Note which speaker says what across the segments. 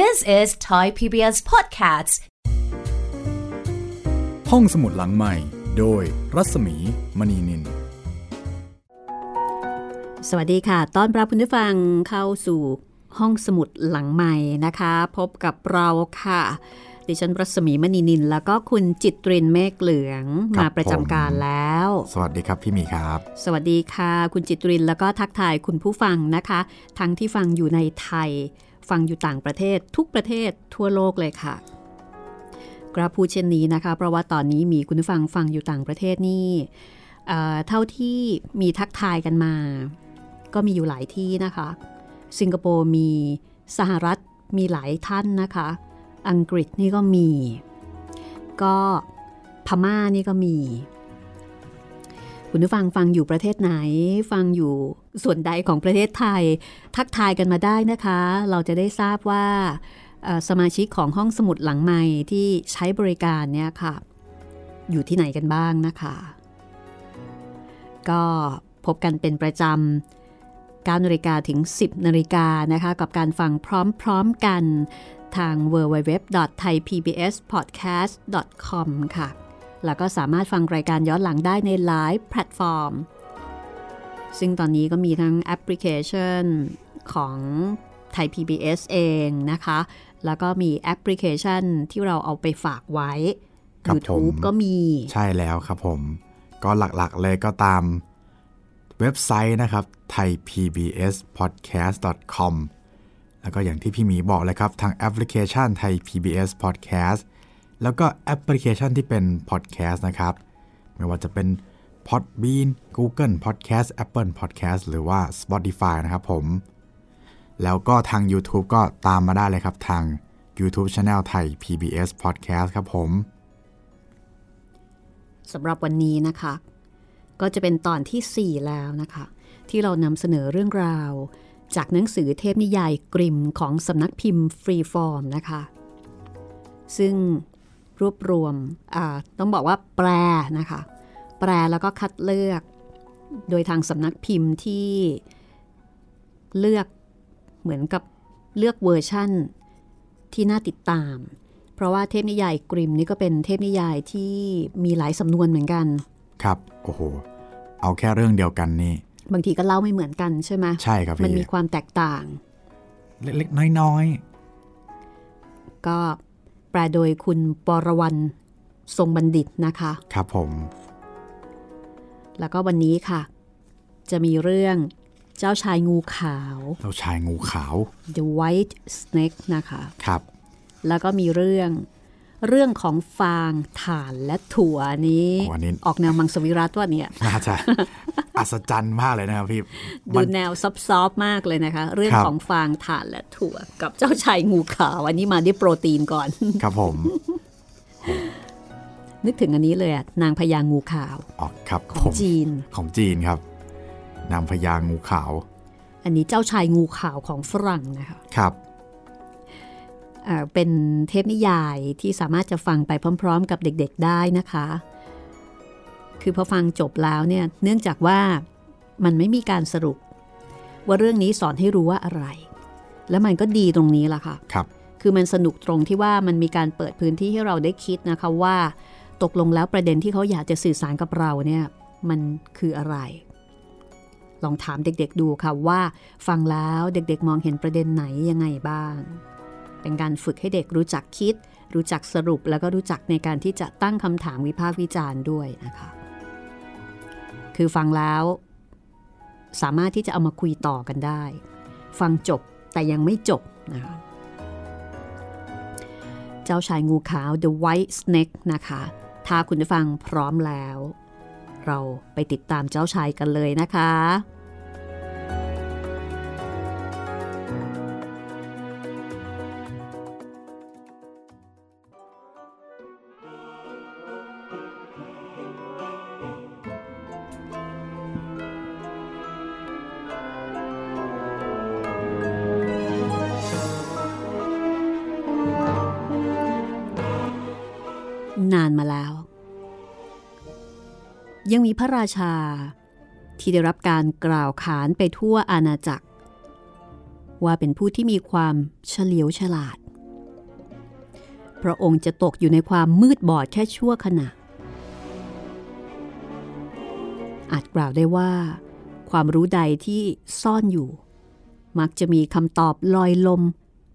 Speaker 1: This is Thai PBS Podcasts
Speaker 2: ห้องสมุดหลังใหม่ โดยรัศมีมณีนิน
Speaker 3: สวัสดีค่ะต้อนรับคุณผู้ฟังเข้าสู่ห้องสมุดหลังใหม่นะคะ พบกับเราค่ะ ดิฉันรัศมีมณีนิน แล้วก็คุณจิตรินเมฆเหลือง
Speaker 2: ครับ
Speaker 3: มาประจำการแล้ว
Speaker 2: สวัสดีครับพี่หมีครับ
Speaker 3: สวัสดีค่ะ คุณจิตรินแล้วก็ทักทายคุณผู้ฟังนะคะ ทั้งที่ฟังอยู่ในไทย ฟังอยู่ต่างประเทศทุกประเทศทั่วโลกเลยค่ะ กระพูดเช่นนี้นะคะ เพราะว่าตอนนี้มีคุณผู้ฟังฟังอยู่ต่างประเทศนี่เอ่อเท่าที่มีทักทายกันมา ก็มีอยู่หลายที่นะคะ สิงคโปร์มีสหรัฐมีหลายท่านนะคะ อังกฤษนี่ก็มี ก็พม่านี่ก็มี คุณผู้ฟังฟังอยู่ประเทศไหน ฟังอยู่ส่วนใดของประเทศไทย ทักทายกันมาได้นะคะ เราจะได้ทราบว่าสมาชิกของห้องสมุดหลังใหม่ที่ใช้บริการเนี่ยค่ะ อยู่ที่ไหนกันบ้างนะคะ ก็พบกันเป็นประจำ9นาฬิกาถึง 10นาฬิกานะคะ กับการฟังพร้อมๆกันทาง www.thaipbspodcast.com ค่ะ แล้วก็สามารถฟังรายการย้อนหลังได้ในหลายแพลตฟอร์ม ซึ่งตอนนี้ก็มีทั้งแอปพลิเคชันของไทย PBS เองนะคะ แล้วก็มีแอปพลิเคชันที่เราเอาไปฝากไว้
Speaker 2: ครับ
Speaker 3: YouTube
Speaker 2: ผม
Speaker 3: ก็มี
Speaker 2: ใช่แล้วครับผม ก็หลักๆเลยก็ตามเว็บไซต์นะครับ thaipbspodcast.com แล้วก็อย่างที่พี่หมีบอกเลยครับ ทางแอปพลิเคชันไทย PBS Podcast แล้วก็แอปพลิเคชันที่เป็น Podcast นะครับ ไม่ว่าจะเป็น Podbean Google Podcast Apple Podcast หรือว่า Spotify นะครับผม แล้วก็ทาง YouTube ก็ตามมาได้เลยครับทาง YouTube Channel Thai PBS Podcast ครับผม
Speaker 3: สำหรับวันนี้นะคะ ก็จะเป็นตอนที่ 4 แล้วนะคะ ที่เรานำเสนอเรื่องราว จากหนังสือเทพนิยายกริมม์ของสำนักพิมพ์ฟรีฟอร์มนะคะ ซึ่ง รวบรวมอ่าต้องบอกว่าแปลนะคะ แปลแล้วก็คัดเลือก โดยทางสำนักพิมพ์ที่เลือกเหมือนกับเลือกเวอร์ชั่นที่น่าติดตาม เพราะว่าเทพนิยายกริมม์นี่ก็เป็นเทพนิยายที่มีหลายสำนวนเหมือนกัน
Speaker 2: ครับ โอ้โห เอาแค่เรื่องเดียวกันนี่
Speaker 3: บางทีก็เล่าไม่เหมือนกันใช่ไหม
Speaker 2: ใช่ครับ
Speaker 3: มัน
Speaker 2: พี่
Speaker 3: มีความแตกต่าง
Speaker 2: เล็กๆน้อย
Speaker 3: ก็ แปลโดยคุณปรวรรณทรงบัณฑิตนะคะ
Speaker 2: ๆครับผม
Speaker 3: แล้วก็วันนี้ค่ะ จะมีเรื่องเจ้าชายงูขาว
Speaker 2: เจ้าชายงูขาว
Speaker 3: The White Snake นะคะ
Speaker 2: ครับ
Speaker 3: แล้วก็มีเรื่อง เรื่องของฟางถ่านและถั่วนี้
Speaker 2: โอ้อันนี้
Speaker 3: ออกแนวมังสวิรัตว่าเนี่ย
Speaker 2: น่าจะอัศจรรย์มากเลยนะครับพี่
Speaker 3: ดู
Speaker 2: มัน
Speaker 3: แนวซับซอบมากเลยนะคะ เรื่อง
Speaker 2: ครับ
Speaker 3: ของฟางถ่านและถั่ว กับเจ้าชายงูขาวอันนี้มาด้วยโปรตีนก่อน
Speaker 2: ครับผม
Speaker 3: นึกถึงอันนี้เลยอะนางพญางูขาว
Speaker 2: อ๋อครับ
Speaker 3: ของ
Speaker 2: ผม
Speaker 3: จีน
Speaker 2: ของจีนครับ นางพญางูขาว
Speaker 3: อันนี้เจ้าชายงูขาวของฝรั่งนะคะ
Speaker 2: ครับ
Speaker 3: เอ่อเป็นเทพนิยายที่สามารถจะฟังไปพร้อม ๆ กับเด็กๆได้นะคะ คือพอฟังจบแล้วเนี่ยเนื่องจากว่ามันไม่มีการสรุป ว่าเรื่องนี้สอนให้รู้ว่าอะไร แล้วมันก็ดีตรงนี้ล่ะค่ะ
Speaker 2: ครับ
Speaker 3: คือมันสนุกตรงที่ว่ามันมีการเปิดพื้นที่ให้เราได้คิดนะคะว่า ตกลงแล้วประเด็นที่เขาอยากจะสื่อสารกับเราเนี่ยมันคืออะไร ลองถามเด็กๆดูค่ะว่า ฟังแล้วเด็กๆมองเห็นประเด็นไหนยังไงบ้าง เป็นการฝึกให้เด็กรู้จักคิด รู้จักสรุปแล้วก็รู้จักในการที่จะตั้งคำถามวิพากษ์วิจารณ์ด้วยนะคะคือฟังแล้วสามารถที่จะเอามาคุยต่อกันได้ ฟังจบแต่ยังไม่จบนะคะเจ้าชายงูขาว The White Snake นะคะถ้าคุณผู้ฟังพร้อมแล้ว เราไปติดตามเจ้าชายกันเลยนะคะ พระราชา ที่ได้รับการกล่าวขานไปทั่วอาณาจักร ว่าเป็นผู้ที่มีความเฉลียวฉลาด พระองค์จะตกอยู่ในความมืดบอดแค่ชั่วขณะ อาจกล่าวได้ว่า ความรู้ใดที่ซ่อนอยู่ มักจะมีคำตอบลอยลม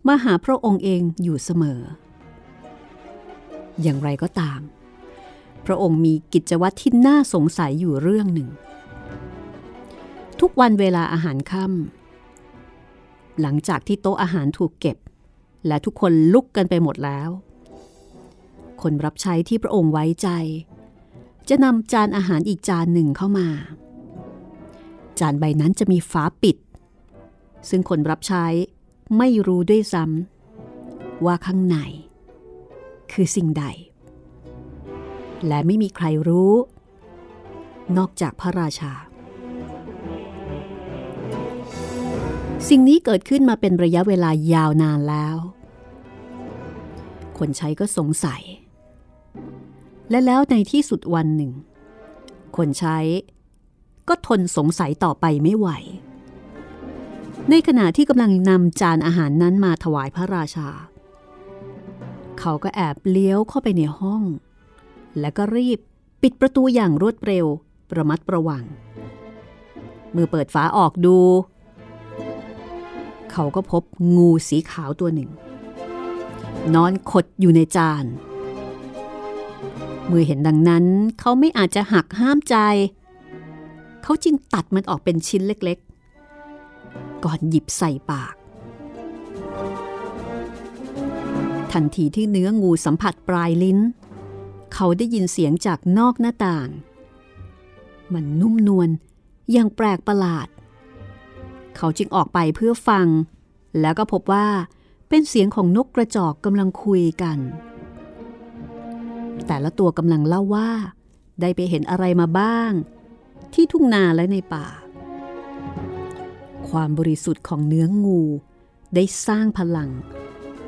Speaker 3: มาหาพระองค์เองอยู่เสมอ อย่างไรก็ตาม พระองค์มีกิจวัตรที่น่าสงสัยอยู่เรื่องหนึ่ง ทุกวันเวลาอาหารค่ำหลังจากที่โต๊ะอาหารถูกเก็บ และทุกคนลุกกันไปหมดแล้ว คนรับใช้ที่พระองค์ไว้ใจ จะนำจานอาหารอีกจานหนึ่งเข้ามา จานใบนั้นจะมีฝาปิด ซึ่งคนรับใช้ไม่รู้ด้วยซ้ำว่าข้างใน คือสิ่งใด และไม่มีใครรู้ นอกจากพระราชา สิ่งนี้เกิดขึ้นมาเป็นระยะเวลายาวนานแล้ว คนใช้ก็สงสัย และแล้วในที่สุดวันหนึ่ง คนใช้ก็ทนสงสัยต่อไปไม่ไหว ในขณะที่กำลังนำจานอาหารนั้นมาถวายพระราชา เขาก็แอบเลี้ยวเข้าไปในห้อง แล้วก็รีบปิดประตูอย่างรวดเร็ว ประมัดระวัง เมื่อเปิดฝาออกดู เขาก็พบงูสีขาวตัวหนึ่ง นอนขดอยู่ในจาน เมื่อเห็นดังนั้นเขาไม่อาจจะหักห้ามใจ เขาจึงตัดมันออกเป็นชิ้นเล็กๆ ก่อนหยิบใส่ปากทันทีที่เนื้องูสัมผัสปลายลิ้น เขาได้ยินเสียงจากนอกหน้าต่าง มันนุ่มนวลอย่างแปลกประหลาด เขาจึงออกไปเพื่อฟัง แล้วก็พบว่าเป็นเสียงของนกกระจอกกำลังคุยกัน แต่ละตัวกำลังเล่าว่า ได้ไปเห็นอะไรมาบ้าง ที่ทุ่งนาและในป่า ความบริสุทธิ์ของเนื้องู ได้สร้างพลัง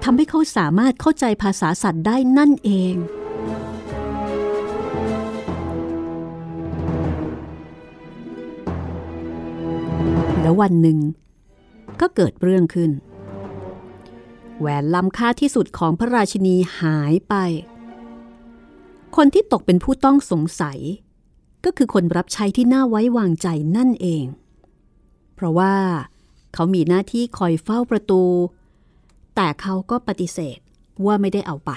Speaker 3: ทำให้เขาสามารถเข้าใจภาษาสัตว์ได้นั่นเอง แล้ววันหนึ่ง ก็เกิดเรื่องขึ้น แหวนล้ำค่าที่สุดของพระราชินีหายไป คนที่ตกเป็นผู้ต้องสงสัย ก็คือคนรับใช้ที่น่าไว้วางใจนั่นเอง เพราะว่าเขามีหน้าที่คอยเฝ้าประตู แต่เขาก็ปฏิเสธว่าไม่ได้เอาไป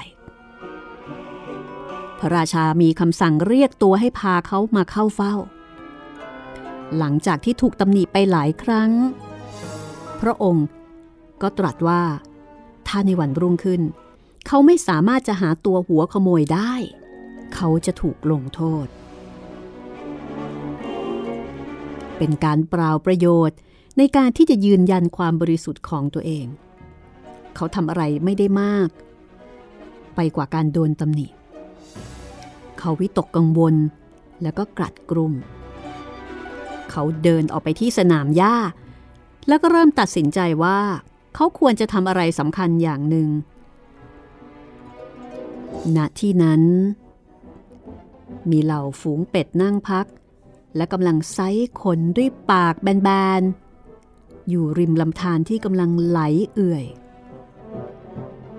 Speaker 3: พระราชามีคำสั่งเรียกตัวให้พาเขามาเข้าเฝ้า หลังจากที่ถูกตำหนิไปหลายครั้ง พระองค์ก็ตรัสว่า ถ้าในวันรุ่งขึ้น เขาไม่สามารถจะหาตัวหัวขโมยได้ เขาจะถูกลงโทษ เป็นการเปล่าประโยชน์ในการที่จะยืนยันความบริสุทธิ์ของตัวเอง เขาทำอะไรไม่ได้มาก ไปกว่าการโดนตำหนิ เขาวิตกกังวลแล้วก็กรัดกรุ่ม เขาเดินออกไปที่สนามหญ้า แล้วก็เริ่มตัดสินใจว่า เขาควรจะทำอะไรสำคัญอย่างหนึ่ง ณ ที่นั้น มีเหล่าฝูงเป็ดนั่งพัก และกำลังไซขนด้วยปากแบนๆ อยู่ริมลำธารที่กำลังไหลเอื่อย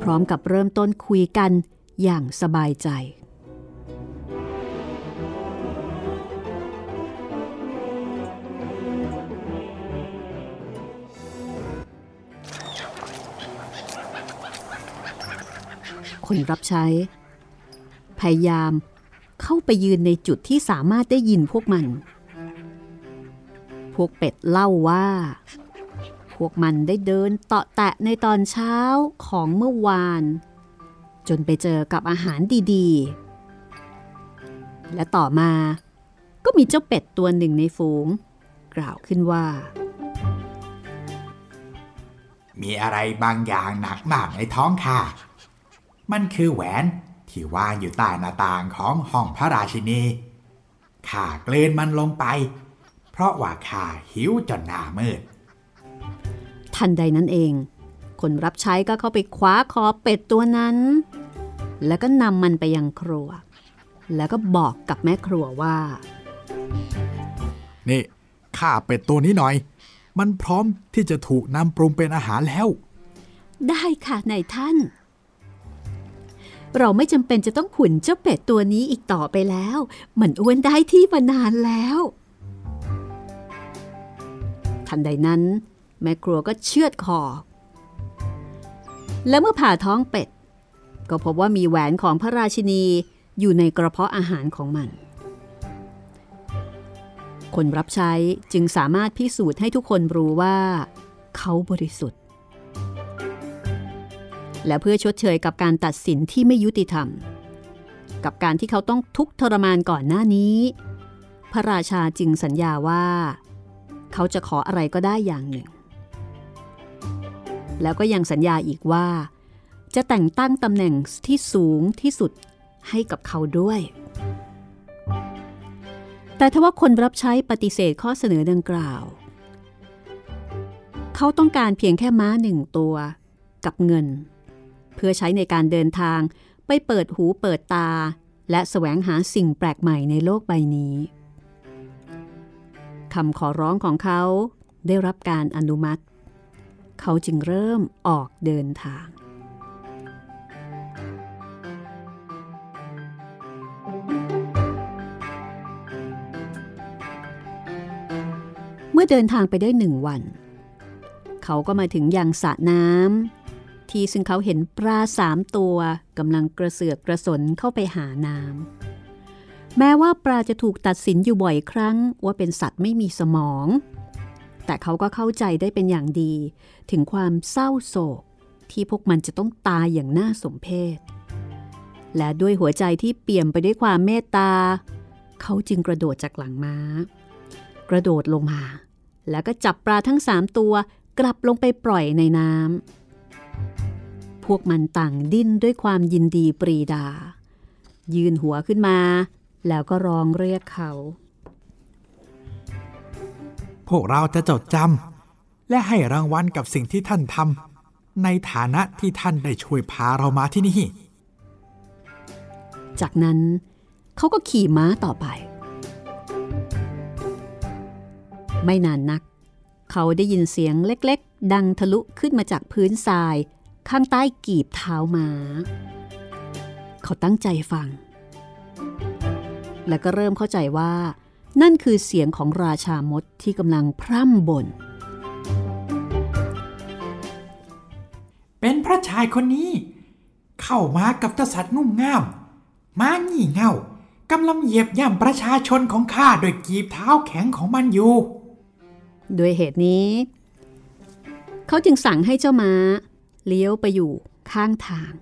Speaker 3: พร้อมกับเริ่มต้นคุยกันอย่างสบายใจ คนรับใช้ พยายามเข้าไปยืนในจุดที่สามารถได้ยินพวกมัน พวกเป็ดเล่าว่า พวกมันได้เดินเตาะแตะในตอนเช้าของเมื่อวาน จนไปเจอกับอาหารดีๆ และต่อมาก็มีเจ้าเป็ดตัวหนึ่งในฝูง กล่าวขึ้นว่า
Speaker 4: มีอะไรบางอย่างหนักมากในท้องข้า มันคือแหวนที่วางอยู่ใต้หน้าต่างของห้องพระราชินีข้ากลืนมันลงไป เพราะว่าข้าหิวจนหน้ามืด
Speaker 3: ทันใดนั้นเอง คนรับใช้ก็เข้าไปคว้าคอเป็ดตัวนั้น แล้วก็นำมันไปยังครัว แล้วก็บอกกับแม่ครัวว่า
Speaker 2: นี่ข้าเป็ดตัวนี้หน่อย มันพร้อมที่จะถูกนำปรุงเป็นอาหารแล้ว
Speaker 3: ได้ค่ะนายท่าน เราไม่จำเป็นจะต้องขุนเจ้าเป็ดตัวนี้อีกต่อไปแล้ว มันอ้วนได้ที่มานานแล้ว ทันใดนั้น แม่ครัวก็เชือดคอ และเมื่อผ่าท้องเป็ด ก็พบว่ามีแหวนของพระราชินีอยู่ในกระเพาะอาหารของมัน คนรับใช้จึงสามารถพิสูจน์ให้ทุกคนรู้ว่า เขาบริสุทธิ์ และเพื่อชดเชยกับการตัดสินที่ไม่ยุติธรรม กับการที่เขาต้องทุกข์ทรมานก่อนหน้านี้ พระราชาจึงสัญญาว่า เขาจะขออะไรก็ได้อย่างหนึ่ง แล้วก็ยังสัญญาอีกว่า จะแต่งตั้งตำแหน่งที่สูงที่สุดให้กับเขาด้วย แต่ถ้าว่าคนรับใช้ปฏิเสธข้อเสนอดังกล่าว เขาต้องการเพียงแค่ม้าหนึ่งตัวกับเงิน เพื่อใช้ในการเดินทางไปเปิดหูเปิดตา และแสวงหาสิ่งแปลกใหม่ในโลกใบนี้คำขอร้องของเขาได้รับการอนุมัติ เขาจึงเริ่มออกเดินทาง เมื่อเดินทางไปได้หนึ่งวัน เขาก็มาถึงยังสระน้ำ ทีซึ่งเขาเห็นปลาสามตัวกำลังกระเสือกกระสนเข้าไปหาน้ำแม้ว่าปลาจะถูกตัดสินอยู่บ่อยครั้งว่าเป็นสัตว์ไม่มีสมอง แต่เขาก็เข้าใจได้เป็นอย่างดี ถึงความเศร้าโศก ที่พวกมันจะต้องตายอย่างน่าสมเพชและด้วยหัวใจที่เปี่ยมไปด้วยความเมตตา เขาจึงกระโดดจากหลังม้า กระโดดลงมา แล้วก็จับปลาทั้งสามตัวกลับลงไปปล่อยในน้ำ พวกมันต่างดิ้นด้วยความยินดีปรีดา ยืนหัวขึ้นมา แล้วก็ร้องเรียกเขา
Speaker 2: พวกเราจะจดจำและให้รางวัลกับสิ่งที่ท่านทำในฐานะที่ท่านได้ช่วยพาเรามาที่นี่
Speaker 3: จากนั้นเขาก็ขี่ม้าต่อไป ไม่นานนัก เขาได้ยินเสียงเล็กๆ ดังทะลุขึ้นมาจากพื้นทราย ข้างใต้กีบเท้าม้า เขาตั้งใจฟัง และก็เริ่มเข้าใจว่า นั่นคือเสียงของราชามดที่กำลังพร่ำบ่น
Speaker 4: เป็นพระชายคนนี้ เข้ามากับกษัตริย์งุ่มง่ามม้างี่เง่ากำลังเหยียบย่ำประชาชนของข้าโดยกีบเท้าแข็งของมันอยู่
Speaker 3: ด้วยเหตุนี้ เขาจึงสั่งให้เจ้าม้า เลี้ยวไปอยู่ข้างทาง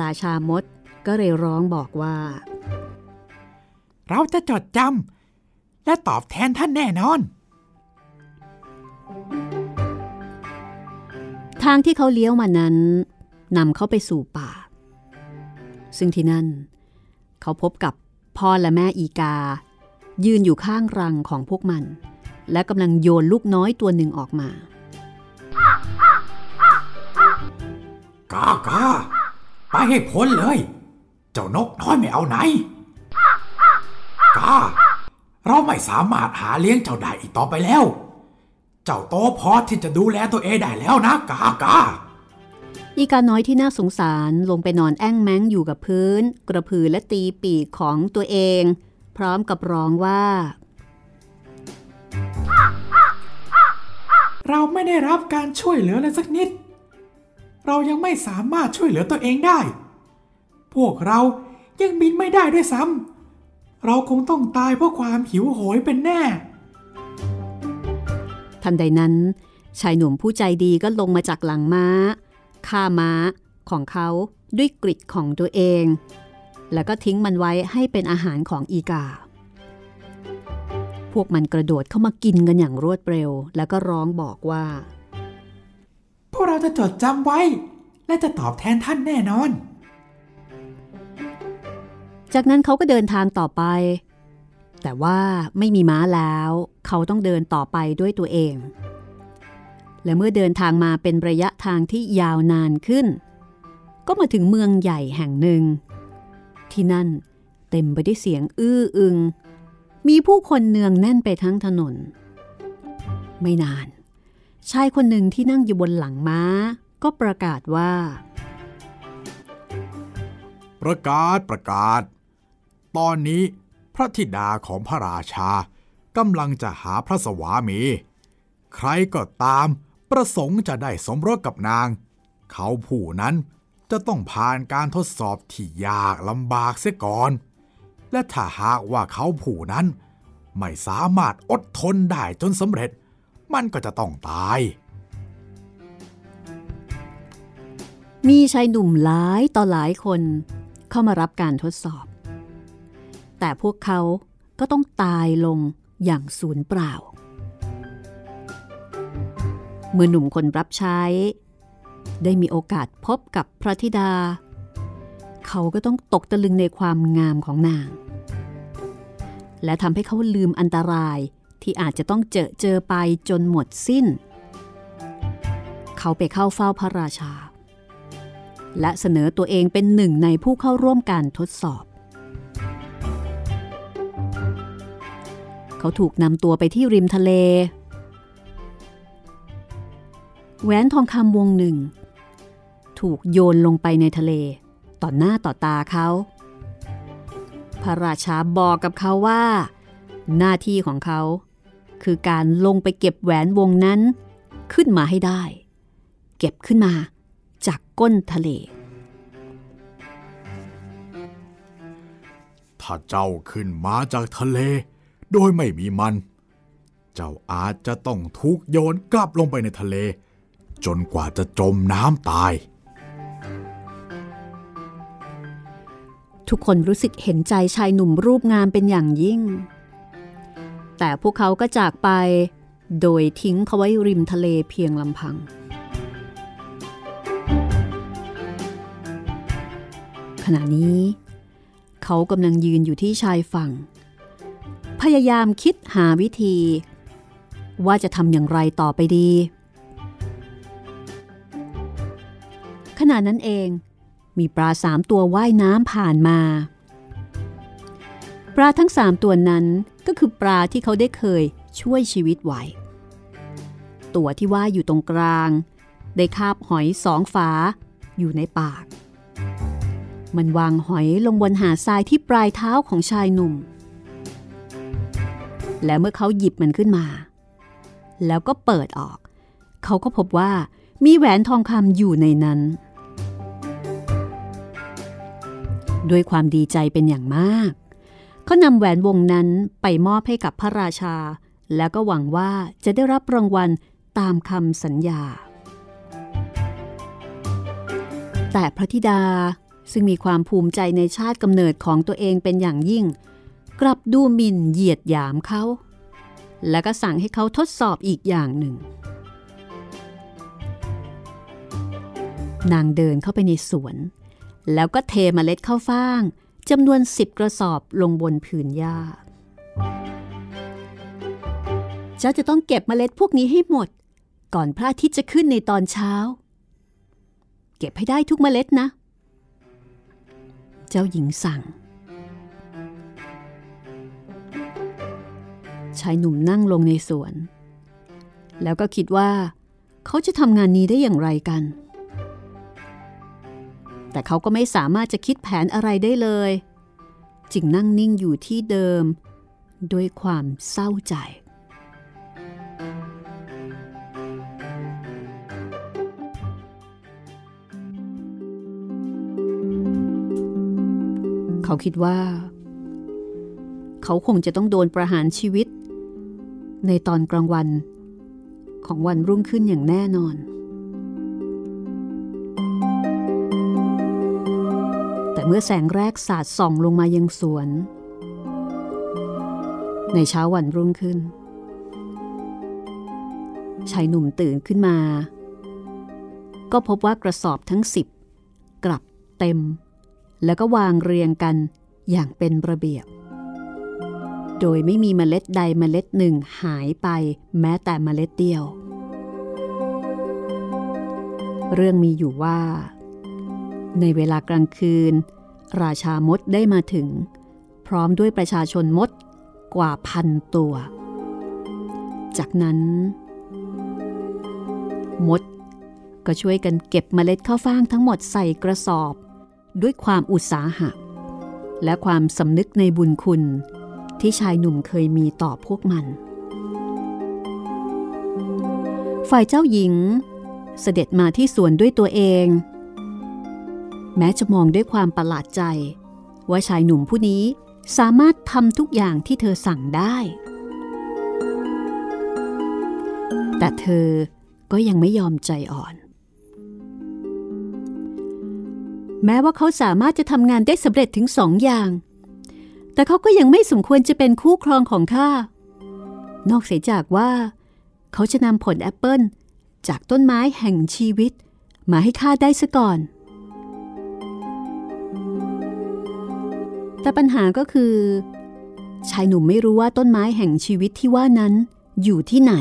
Speaker 3: ราชามดก็เลยร้องบอกว่า
Speaker 4: เราจะจดจำและตอบแทนท่านแน่นอน
Speaker 3: ทางที่เขาเลี้ยวมานั้นนำเขาไปสู่ป่า ซึ่งที่นั่น เขาพบกับพ่อและแม่อีกา ยืนอยู่ข้างรังของพวกมัน และกำลังโยนลูกน้อยตัวหนึ่งออกมา
Speaker 4: กากาไปให้พ้นเลย เจ้านกน้อยไม่เอาไหน กา เราไม่สามารถหาเลี้ยงเจ้าได้อีกต่อไปแล้ว เจ้าโตพอที่จะดูแลตัวเองได้แล้วนะ กากา
Speaker 3: อีกาน้อยที่น่าสงสารลงไปนอนแอ้งแม้งอยู่กับพื้น กระพือและตีปีกของตัวเอง พร้อมกับร้องว่า
Speaker 4: เราไม่ได้รับการช่วยเหลือเลยสักนิด เรายังไม่สามารถช่วยเหลือตัวเองได้ พวกเรายังบินไม่ได้ด้วยซ้ำ เราคงต้องตายเพราะความหิวโหยเป็นแน่
Speaker 3: ทันใดนั้น ชายหนุ่มผู้ใจดีก็ลงมาจากหลังม้าฆ่าม้าของเขาด้วยกริดของตัวเอง แล้วก็ทิ้งมันไว้ให้เป็นอาหารของอีกา พวกมันกระโดดเข้ามากินกันอย่างรวดเร็ว แล้วก็ร้องบอกว่า
Speaker 4: พวกเราจะจดจำไว้ และจะตอบแทนท่านแน่นอน
Speaker 3: จากนั้นเขาก็เดินทางต่อไป แต่ว่าไม่มีม้าแล้ว เขาต้องเดินต่อไปด้วยตัวเอง และเมื่อเดินทางมาเป็นระยะทางที่ยาวนานขึ้น ก็มาถึงเมืองใหญ่แห่งหนึ่ง ที่นั่นเต็มไปด้วยเสียงอื้ออึง มีผู้คนเนืองแน่นไปทั้งถนน ไม่นาน ชายคนหนึ่งที่นั่งอยู่บนหลังม้า ก็ประกาศว่า
Speaker 2: ประกาศประกาศ ตอนนี้พระธิดาของพระราชากำลังจะหาพระสวามี ใครก็ตามประสงค์จะได้สมรสกับนาง เขาผู้นั้นจะต้องผ่านการทดสอบที่ยากลำบากเสียก่อน และถ้าหากว่าเขาผู้นั้น ไม่สามารถอดทนได้จนสำเร็จ มันก็จะต้องตาย
Speaker 3: มีชายหนุ่มหลายต่อหลายคนเข้ามารับการทดสอบ แต่พวกเขาก็ต้องตายลงอย่างสูญเปล่า เมื่อหนุ่มคนรับใช้ ได้มีโอกาสพบกับพระธิดา เขาก็ต้องตกตะลึงในความงามของนาง และทำให้เขาลืมอันตราย ที่อาจจะต้องเจอเจอไปจนหมดสิ้น เขาไปเข้าเฝ้าพระราชา และเสนอตัวเองเป็นหนึ่งในผู้เข้าร่วมการทดสอบ เขาถูกนำตัวไปที่ริมทะเล แหวนทองคำวงหนึ่ง ถูกโยนลงไปในทะเล ต่อหน้าต่อตาเขาพระราชาบอกกับเขาว่า หน้าที่ของเขา คือการลงไปเก็บแหวนวงนั้น ขึ้นมาให้ได้ เก็บขึ้นมาจากก้นทะเล
Speaker 2: ถ้าเจ้าขึ้นมาจากทะเล โดยไม่มีมัน เจ้าอาจจะต้องถูกโยนกลับลงไปในทะเล จนกว่าจะจมน้ำตาย
Speaker 3: ทุกคนรู้สึกเห็นใจชายหนุ่มรูปงามเป็นอย่างยิ่ง แต่พวกเขาก็จากไป โดยทิ้งเขาไว้ริมทะเลเพียงลำพัง ขณะนี้ เขากำลังยืนอยู่ที่ชายฝั่ง พยายามคิดหาวิธี ว่าจะทำอย่างไรต่อไปดี ขณะนั้นเองมีปลาสามตัวว่ายน้ำผ่านมา ปลาทั้งสามตัวนั้น ก็คือปลาที่เขาได้เคยช่วยชีวิตไว้ตัวที่ว่าอยู่ตรงกลาง ได้คาบหอยสองฝา อยู่ในปาก มันวางหอยลงบนหาดทรายที่ปลายเท้าของชายหนุ่ม และเมื่อเขาหยิบมันขึ้นมา แล้วก็เปิดออก เขาก็พบว่ามีแหวนทองคำอยู่ในนั้น ด้วยความดีใจเป็นอย่างมาก เขานำแหวนวงนั้นไปมอบให้กับพระราชา แล้วก็หวังว่าจะได้รับรางวัลตามคำสัญญา แต่พระธิดาซึ่งมีความภูมิใจในชาติกำเนิดของตัวเองเป็นอย่างยิ่ง กลับดูหมิ่นเหยียดหยามเขา แล้วก็สั่งให้เขาทดสอบอีกอย่างหนึ่ง นางเดินเข้าไปในสวน แล้วก็เทเมล็ดข้าวฟ่าง จำนวนสิบกระสอบลงบนผืนหญ้า เจ้าจะต้องเก็บเมล็ดพวกนี้ให้หมด ก่อนพระอาทิตย์จะขึ้นในตอนเช้า เก็บให้ได้ทุกเมล็ดนะ เจ้าหญิงสั่ง ชายหนุ่มนั่งลงในสวน แล้วก็คิดว่า เขาจะทำงานนี้ได้อย่างไรกัน แต่เขาก็ไม่สามารถจะคิดแผนอะไรได้เลย จึงนั่งนิ่งอยู่ที่เดิม ด้วยความเศร้าใจ เขาคิดว่า เขาคงจะต้องโดนประหารชีวิต ในตอนกลางวันของวันรุ่งขึ้นอย่างแน่นอน เมื่อแสงแรกสาดส่องลงมายังสวน ในเช้าวันรุ่งขึ้น ชายหนุ่มตื่นขึ้นมา ก็พบว่ากระสอบทั้งสิบกลับเต็ม แล้วก็วางเรียงกันอย่างเป็นระเบียบ โดยไม่มีเมล็ดใดเมล็ดหนึ่งหายไปแม้แต่เมล็ดเดียว เรื่องมีอยู่ว่า ในเวลากลางคืน ราชามดได้มาถึง พร้อมด้วยประชาชนมดกว่าพันตัว จากนั้น มดก็ช่วยกันเก็บเมล็ดข้าวฟ่างทั้งหมดใส่กระสอบ ด้วยความอุตสาหะ และความสำนึกในบุญคุณ ที่ชายหนุ่มเคยมีต่อพวกมัน ฝ่ายเจ้าหญิง เสด็จมาที่สวนด้วยตัวเอง แม้จะมองด้วยความประหลาดใจ ว่าชายหนุ่มผู้นี้สามารถทำทุกอย่างที่เธอสั่งได้ แต่เธอก็ยังไม่ยอมใจอ่อน แม้ว่าเขาสามารถจะทำงานได้สำเร็จถึงสองอย่าง แต่เขาก็ยังไม่สมควรจะเป็นคู่ครองของข้า นอกเสียจากว่า เขาจะนำผลแอปเปิลจากต้นไม้แห่งชีวิต มาให้ข้าได้ซะก่อน แต่ปัญหาก็คือ ชายหนุ่มไม่รู้ว่าต้นไม้แห่งชีวิตที่ว่านั้นอยู่ที่ไหน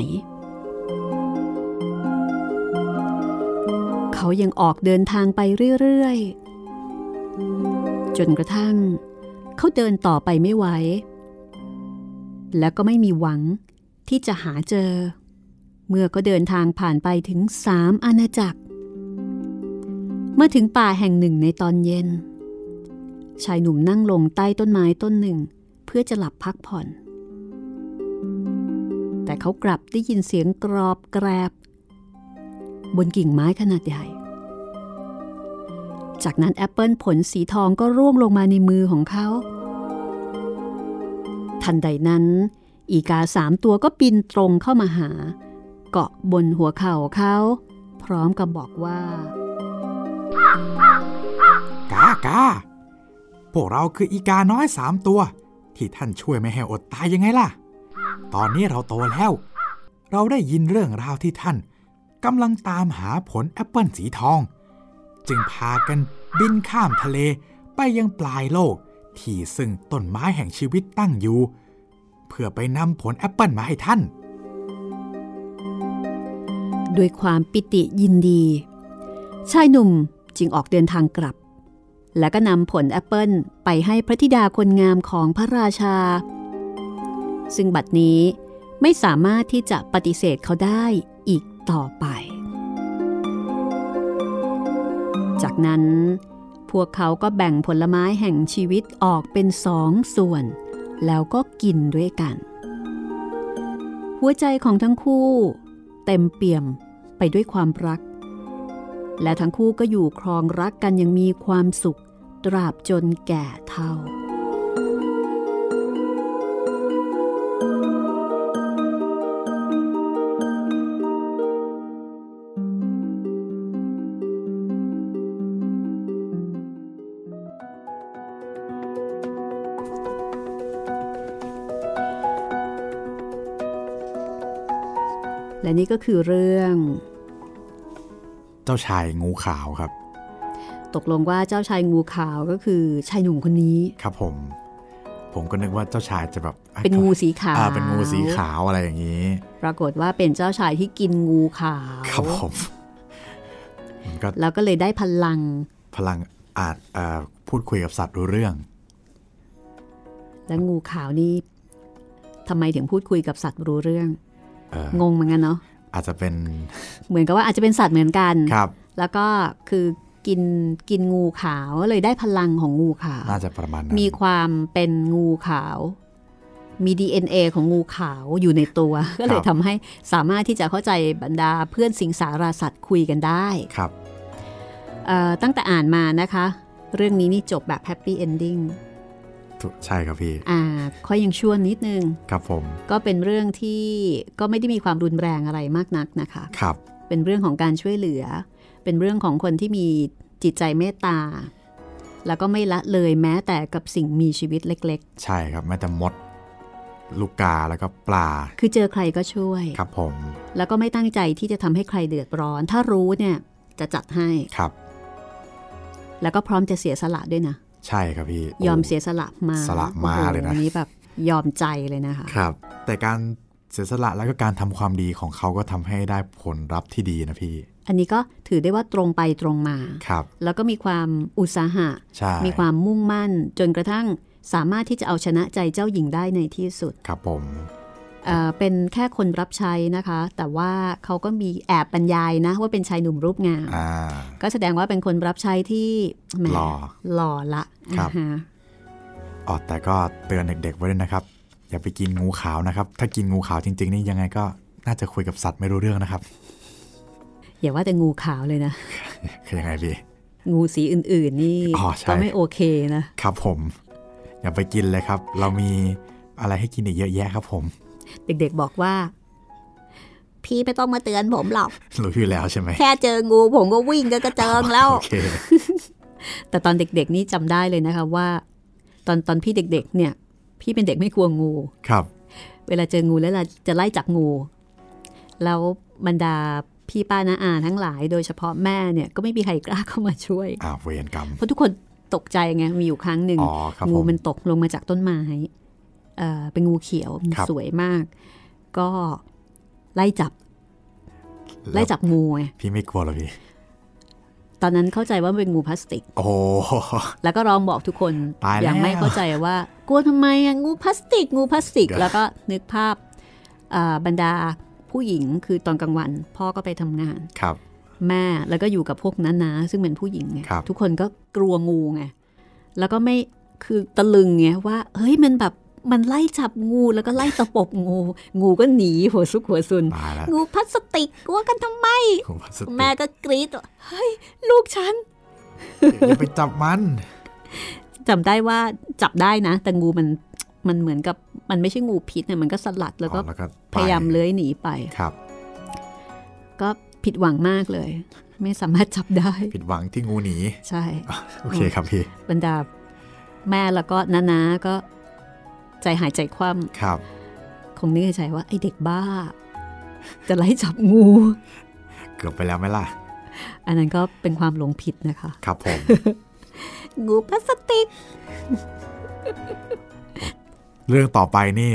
Speaker 3: เขายังออกเดินทางไปเรื่อยๆ จนกระทั่ง เขาเดินต่อไปไม่ไหว และก็ไม่มีหวังที่จะหาเจอ เมื่อก็เดินทางผ่านไปถึงสามอาณาจักร เมื่อถึงป่าแห่งหนึ่งในตอนเย็น ชายหนุ่มนั่งลงใต้ต้นไม้ต้นหนึ่ง เพื่อจะหลับพักผ่อน แต่เขากลับได้ยินเสียงกรอบแกรบบนกิ่งไม้ขนาดใหญ่ จากนั้นแอปเปิลผลสีทองก็ร่วงลงมาในมือของเขา ทันใดนั้น อีกาสามตัวก็บินตรงเข้ามาหา เกาะบนหัวเข่าเขา พร้อมกับบอกว่า
Speaker 2: กากา พวกเราคืออีกาน้อยสามตัว ที่ท่านช่วยไม่ให้อดตายยังไงล่ะ ตอนนี้เราโตแล้ว เราได้ยินเรื่องราวที่ท่านกำลังตามหาผลแอปเปิลสีทอง จึงพากันบินข้ามทะเลไปยังปลายโลก ที่ซึ่งต้นไม้แห่งชีวิตตั้งอยู่ เพื่อไปนำผลแอปเปิลมาให้ท่าน
Speaker 3: ด้วยความปิติยินดี ชายหนุ่มจึงออกเดินทางกลับ และก็นำผลแอปเปิลไปให้พระธิดาคนงามของพระราชา ซึ่งบัดนี้ไม่สามารถที่จะปฏิเสธเขาได้อีกต่อไป จากนั้นพวกเขาก็แบ่งผลไม้แห่งชีวิตออกเป็นสองส่วน แล้วก็กินด้วยกัน หัวใจของทั้งคู่ เต็มเปี่ยมไปด้วยความรัก และทั้งคู่ก็อยู่ครองรักกันอยังมีความสุข ตราบจนแก่เท่า และนี่ก็คือเรื่อง
Speaker 2: เจ้าชายงูขาวครับ
Speaker 3: ตกลงว่าเจ้าชายงูขาวก็คือชายหนุ่มคนนี้
Speaker 2: ครับผม ผมก็นึกว่าเจ้าชายจะแบบ
Speaker 3: เป็นงูสีขาว
Speaker 2: อ่าเป็นงูสีขาวอะไรอย่างนี้
Speaker 3: ปรากฏว่าเป็นเจ้าชายที่กินงูขาว
Speaker 2: ครับผมมันก็
Speaker 3: แล้วก็เลยได้พลัง
Speaker 2: พลังอาจเอ่อพูดคุยกับสัตว์รู้เรื่อง
Speaker 3: และงูขาวนี่ทำไมถึงพูดคุยกับสัตว์รู้เรื่อง
Speaker 2: เอ่อง
Speaker 3: งเหมือนกันเนาะ
Speaker 2: อาจจะเป็น
Speaker 3: เหมือนกับว่าอาจจะเป็นสัตว์เหมือนกัน
Speaker 2: ครับ
Speaker 3: แล้วก็คือ กินกินงูขาวเลยได้พลังของงูขาว
Speaker 2: น่าจะประมาณนั้น
Speaker 3: มีความเป็นงูขาว มี DNA ของงูขาวอยู่ในตัวก็เลยทำให้สามารถที่จะเข้าใจบรรดาเพื่อนสิงสาราสัตว์คุยกันได้
Speaker 2: ครับ
Speaker 3: เอ่อตั้งแต่อ่านมานะคะ เรื่องนี้นี่จบแบบ happy ending
Speaker 2: ถูกใช่ครับพี่
Speaker 3: อ่าค่อยยังชั่วนิดนึง
Speaker 2: ครับผม
Speaker 3: ก็เป็นเรื่องที่ก็ไม่ได้มีความรุนแรงอะไรมากนักนะคะ
Speaker 2: ครับ
Speaker 3: เป็นเรื่องของการช่วยเหลือ เป็นเรื่องของคนที่มีจิตใจเมตตา แล้วก็ไม่ละเลยแม้แต่กับสิ่งมีชีวิตเล็ก
Speaker 2: ใช่ครับแม้แต่มด ลูกกาแล้วก็ปลา
Speaker 3: ๆคือเจอใครก็ช่วย
Speaker 2: ครับผม
Speaker 3: แล้วก็ไม่ตั้งใจที่จะทำให้ใครเดือดร้อน ถ้ารู้เนี่ยจะจัดให้
Speaker 2: ครับ
Speaker 3: แล้วก็พร้อมจะเสียสละด้วยนะ
Speaker 2: ใช่ครับพี่
Speaker 3: ยอม
Speaker 2: โเสี
Speaker 3: ยสละมา
Speaker 2: สละมา
Speaker 3: โอ้โห
Speaker 2: เลยนะ
Speaker 3: อันนี้แบบยอมใจเลยนะคะ
Speaker 2: ครับ แต่การ เสียสละแล้วก็การทำความดีของเขาก็ทำให้ได้ผลลัพธ์ที่ดีนะพี่
Speaker 3: อันนี้ก็ถือได้ว่าตรงไปตรงมา
Speaker 2: ครับ
Speaker 3: แล้วก็มีความอุตสาหะ
Speaker 2: ใช่
Speaker 3: มีความมุ่งมั่น จนกระทั่งสามารถที่จะเอาชนะใจเจ้าหญิงได้ในที่สุด
Speaker 2: ครับผม
Speaker 3: เอ่อเป็นแค่คนรับใช้นะคะ แต่ว่าเขาก็มีแอบบรรยายนะ ว่าเป็นชายหนุ่มรูปงาม
Speaker 2: อ่า
Speaker 3: ก็แสดงว่าเป็นคนรับใช้ที่แหม
Speaker 2: หล่อ
Speaker 3: หล่อละ
Speaker 2: ครับ
Speaker 3: อ่าฮะ
Speaker 2: อ๋อแต่ก็เตือนเด็กๆไว้ด้วยนะครับ อย่าไปกินงูขาวนะครับ ถ้ากินงูขาวจริง ๆ นี่ยังไงก็น่าจะคุยกับสัตว์ไม่รู้เรื่องนะครับ
Speaker 3: อย่าว่าแต่งูขาวเลยนะ
Speaker 2: คือยังไงพี่
Speaker 3: งูสีอื่น ๆ นี่
Speaker 2: อ๋อใช่
Speaker 3: ก็ไม่โอเคนะ
Speaker 2: ครับผม อย่าไปกินเลยครับ เรามีอะไรให้กินอีกเยอะแยะครับผม
Speaker 3: เด็กๆบอกว่า พี่ไม่ต้องมาเตือนผมหรอก
Speaker 2: รู้อยู่แล้วใช่ไหม
Speaker 3: แค่เจองูผมก็วิ่งก็กระเจิงแล้ว
Speaker 2: โอเค
Speaker 3: แต่ตอนเด็กๆนี่จำได้เลยนะคะว่า ตอนตอนพี่เด็ก ๆ เนี่ย พี่เป็นเด็กไม่กลัวงู
Speaker 2: ครับ
Speaker 3: เวลาเจองูแล้วเราจะไล่จับงู แล้วบรรดาพี่ป้าน้าอาทั้งหลาย โดยเฉพาะแม่เนี่ยก็ไม่มีใครกล้าเข้ามาช่วย
Speaker 2: อ่าเวรกรรม
Speaker 3: เพราะทุกคนตกใจไง มีอยู่ครั้งหนึ่ง
Speaker 2: อ๋อครับ
Speaker 3: งู
Speaker 2: ผม
Speaker 3: มันตกลงมาจากต้นไม้เอ่อเป็นงูเขียวมัน
Speaker 2: ครับ
Speaker 3: สวยมาก ก็ไล่จับ ไล่จับงูไง
Speaker 2: พี่ไม่กลัวเหรอพี่
Speaker 3: ตอนนั้นเข้าใจว่ามันเป็นงูพลาสติก
Speaker 2: โอ้โห
Speaker 3: แล้วก็ร้องบอกทุกคน
Speaker 2: ตายแล้ว
Speaker 3: ยังไม่เข้าใจว่า กลัวทำไมอะงูพลาสติก งูพลาสติก
Speaker 2: เดี๋ยว
Speaker 3: แล้วก็นึกภาพอ่าบรรดาผู้หญิงคือตอนกลางวัน พ่อก็ไปทำงาน
Speaker 2: ครับ
Speaker 3: แม่แล้วก็อยู่กับพวกน้านาซึ่งเป็นผู้หญิงไง
Speaker 2: ครับ
Speaker 3: ทุกคนก็กลัวงูไงแล้วก็ไม่คือตะลึงไงว่า เฮ้ยมันแบบมันไล่จับงูแล้วก็ไล่ตะปบงู งูก็หนีหัวซุกหัวซุน
Speaker 2: ตายแล้ว
Speaker 3: งูพลาสติกกลัวกันทำไม
Speaker 2: ผมพลาสติก
Speaker 3: แม่ก็กรี๊ดว่าเฮ้ย ลูกฉัน
Speaker 2: อย่าไปจับมัน
Speaker 3: จำได้ว่าจับได้นะ แต่งูมันมันเหมือนกับมันไม่ใช่งูพิษเนี่ยมันก็สลัดแล้วก็
Speaker 2: อ๋อแล้วก็
Speaker 3: พยายามเลื้อยหนีไป
Speaker 2: ครับ
Speaker 3: ก็ผิดหวังมากเลย ไม่สามารถจับได้
Speaker 2: ผิดหวังที่งูหนี
Speaker 3: ใช่
Speaker 2: โอเคครับพี่
Speaker 3: บรรดาแม่แล้วก็น้านาก็ใจหายใจคว่
Speaker 2: ครับำ
Speaker 3: คงนึกในใจว่าไอเด็กบ้า จะไล่จับงู
Speaker 2: เกือบไปแล้วไหมล่ะ
Speaker 3: อันนั้นก็เป็นความหลงผิดนะคะ
Speaker 2: ครับผม
Speaker 3: งูพลาสติก
Speaker 2: เรื่องต่อไปนี่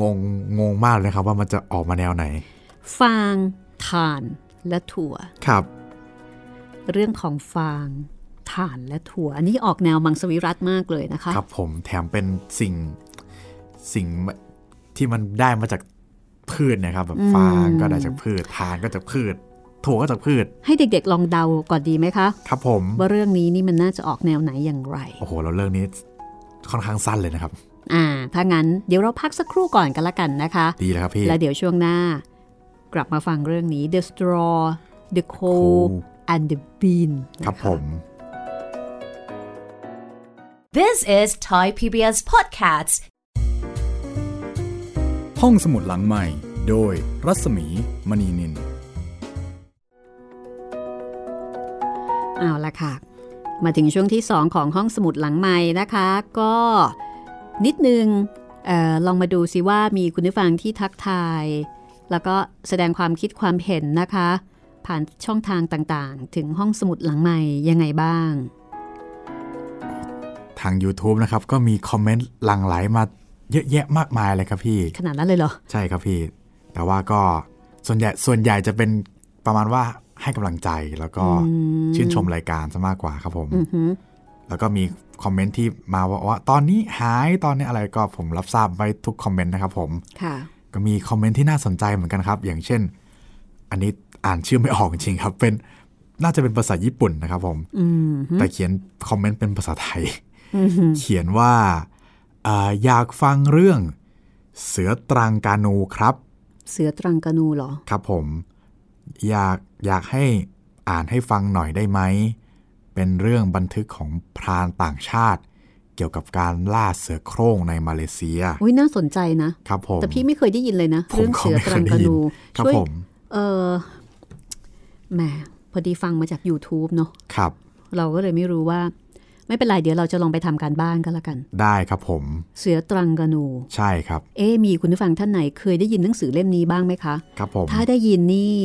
Speaker 2: งงงงมากเลยครับว่ามันจะออกมาแนวไหน
Speaker 3: ฟางถ่านและถั่ว
Speaker 2: ครับ
Speaker 3: เรื่องของฟางถ่านและถั่ว อันนี้ออกแนวมังสวิรัตมากเลยนะคะ
Speaker 2: ครับผมแถมเป็นสิ่งสิ่งที่มันได้มาจากพืชนะครับแบบฟางก็ได้จากพืชทานก็จากพืช ถั่วก็จากพืช
Speaker 3: ให้เด็กๆลองเดาก่อนดีไหมคะ
Speaker 2: ครับผม
Speaker 3: ว่าเรื่องนี้นี่มันน่าจะออกแนวไหนอย่างไร
Speaker 2: โอ้โหเราเรื่องนี้ค่อนข้างสั้นเลยนะครับ
Speaker 3: อ่า ถ้างั้นเดี๋ยวเราพักสักครู่ก่อนกันละกันนะคะ
Speaker 2: ดีเลยครับพี่
Speaker 3: แล้วเดี๋ยวช่วงหน้า กลับมาฟังเรื่องนี้ The Straw The Coal
Speaker 2: Coal
Speaker 3: and the Bean
Speaker 2: ครับผม
Speaker 1: This is Thai PBS Podcasts.
Speaker 5: ห้องสมุดหลังใหม่ โดยรัศมีมณีนิน
Speaker 3: เอาละค่ะ มาถึงช่วงที่ 2 ของห้องสมุดหลังใหม่นะคะ ก็นิดนึงเออลองมาดูซิว่ามีคุณผู้ฟังที่ทักทาย แล้วก็แสดงความคิดความเห็นนะคะ ผ่านช่องทางต่างๆ ถึงห้องสมุดหลังใหม่ยังไงบ้าง
Speaker 2: ทาง YouTube นะครับ ก็มีคอมเมนต์หลั่งไหลมาเยอะแยะมากมายเลยครับพี่
Speaker 3: ขนาดนั้นเลยเหรอ
Speaker 2: ใช่ครับพี่ แต่ว่าก็ส่วนใหญ่ส่วนใหญ่จะเป็นประมาณว่า ให้กำลังใจแล้วก็ชื่นชมรายการซะมากกว่าครับผม
Speaker 3: อือหือ
Speaker 2: แล้วก็มีคอมเมนต์ที่มาว่าว่าตอนนี้หายตอนนี้อะไรก็ผมรับทราบไว้ทุกคอมเมนต์นะครับผม
Speaker 3: ค่ะ
Speaker 2: ก็มีคอมเมนต์ที่น่าสนใจเหมือนกันครับ อย่างเช่น อันนี้อ่านชื่อไม่ออกจริงๆครับ เป็นน่าจะเป็นภาษาญี่ปุ่นนะครับผม
Speaker 3: อืม
Speaker 2: แต่เขียนคอมเมนต์เป็นภาษาไทย
Speaker 3: อือหือ
Speaker 2: เขียนว่าอ่าอยากฟังเรื่องเสือตรังกานูครับ
Speaker 3: เสือตรังกานูเหรอ
Speaker 2: ครับผม อยาก อยากให้อ่านให้ฟังหน่อยได้ไหม เป็นเรื่องบันทึกของพรานต่างชาติ เกี่ยวกับการล่าเสือโคร่งในมาเลเซีย
Speaker 3: อุ้ยน่าสนใจนะ
Speaker 2: ครับผม
Speaker 3: แต่พี่ไม่เคยได้ยินเลยนะ
Speaker 2: ผม
Speaker 3: เรื่อง
Speaker 2: ก็
Speaker 3: เสือ
Speaker 2: ไม่
Speaker 3: ต
Speaker 2: เค
Speaker 3: รั
Speaker 2: ย
Speaker 3: ง
Speaker 2: ได้
Speaker 3: กา
Speaker 2: ยิน
Speaker 3: นู
Speaker 2: ครับ
Speaker 3: ช่วย
Speaker 2: ผม
Speaker 3: เออแหมพอดีฟังมาจาก YouTube เนอะ
Speaker 2: ครับ
Speaker 3: เราก็เลยไม่รู้ว่า ไม่เป็นไรเดี๋ยวเราจะลองไปทำการบ้านกันละกัน
Speaker 2: ได้ครับผม
Speaker 3: เสือตรังกานู
Speaker 2: ใช่ครับ
Speaker 3: เอ๊ะมีคุณผู้ฟังท่านไหนเคยได้ยินหนังสือเล่มนี้บ้างไหมคะ
Speaker 2: ครับผม
Speaker 3: ถ้าได้ยินนี่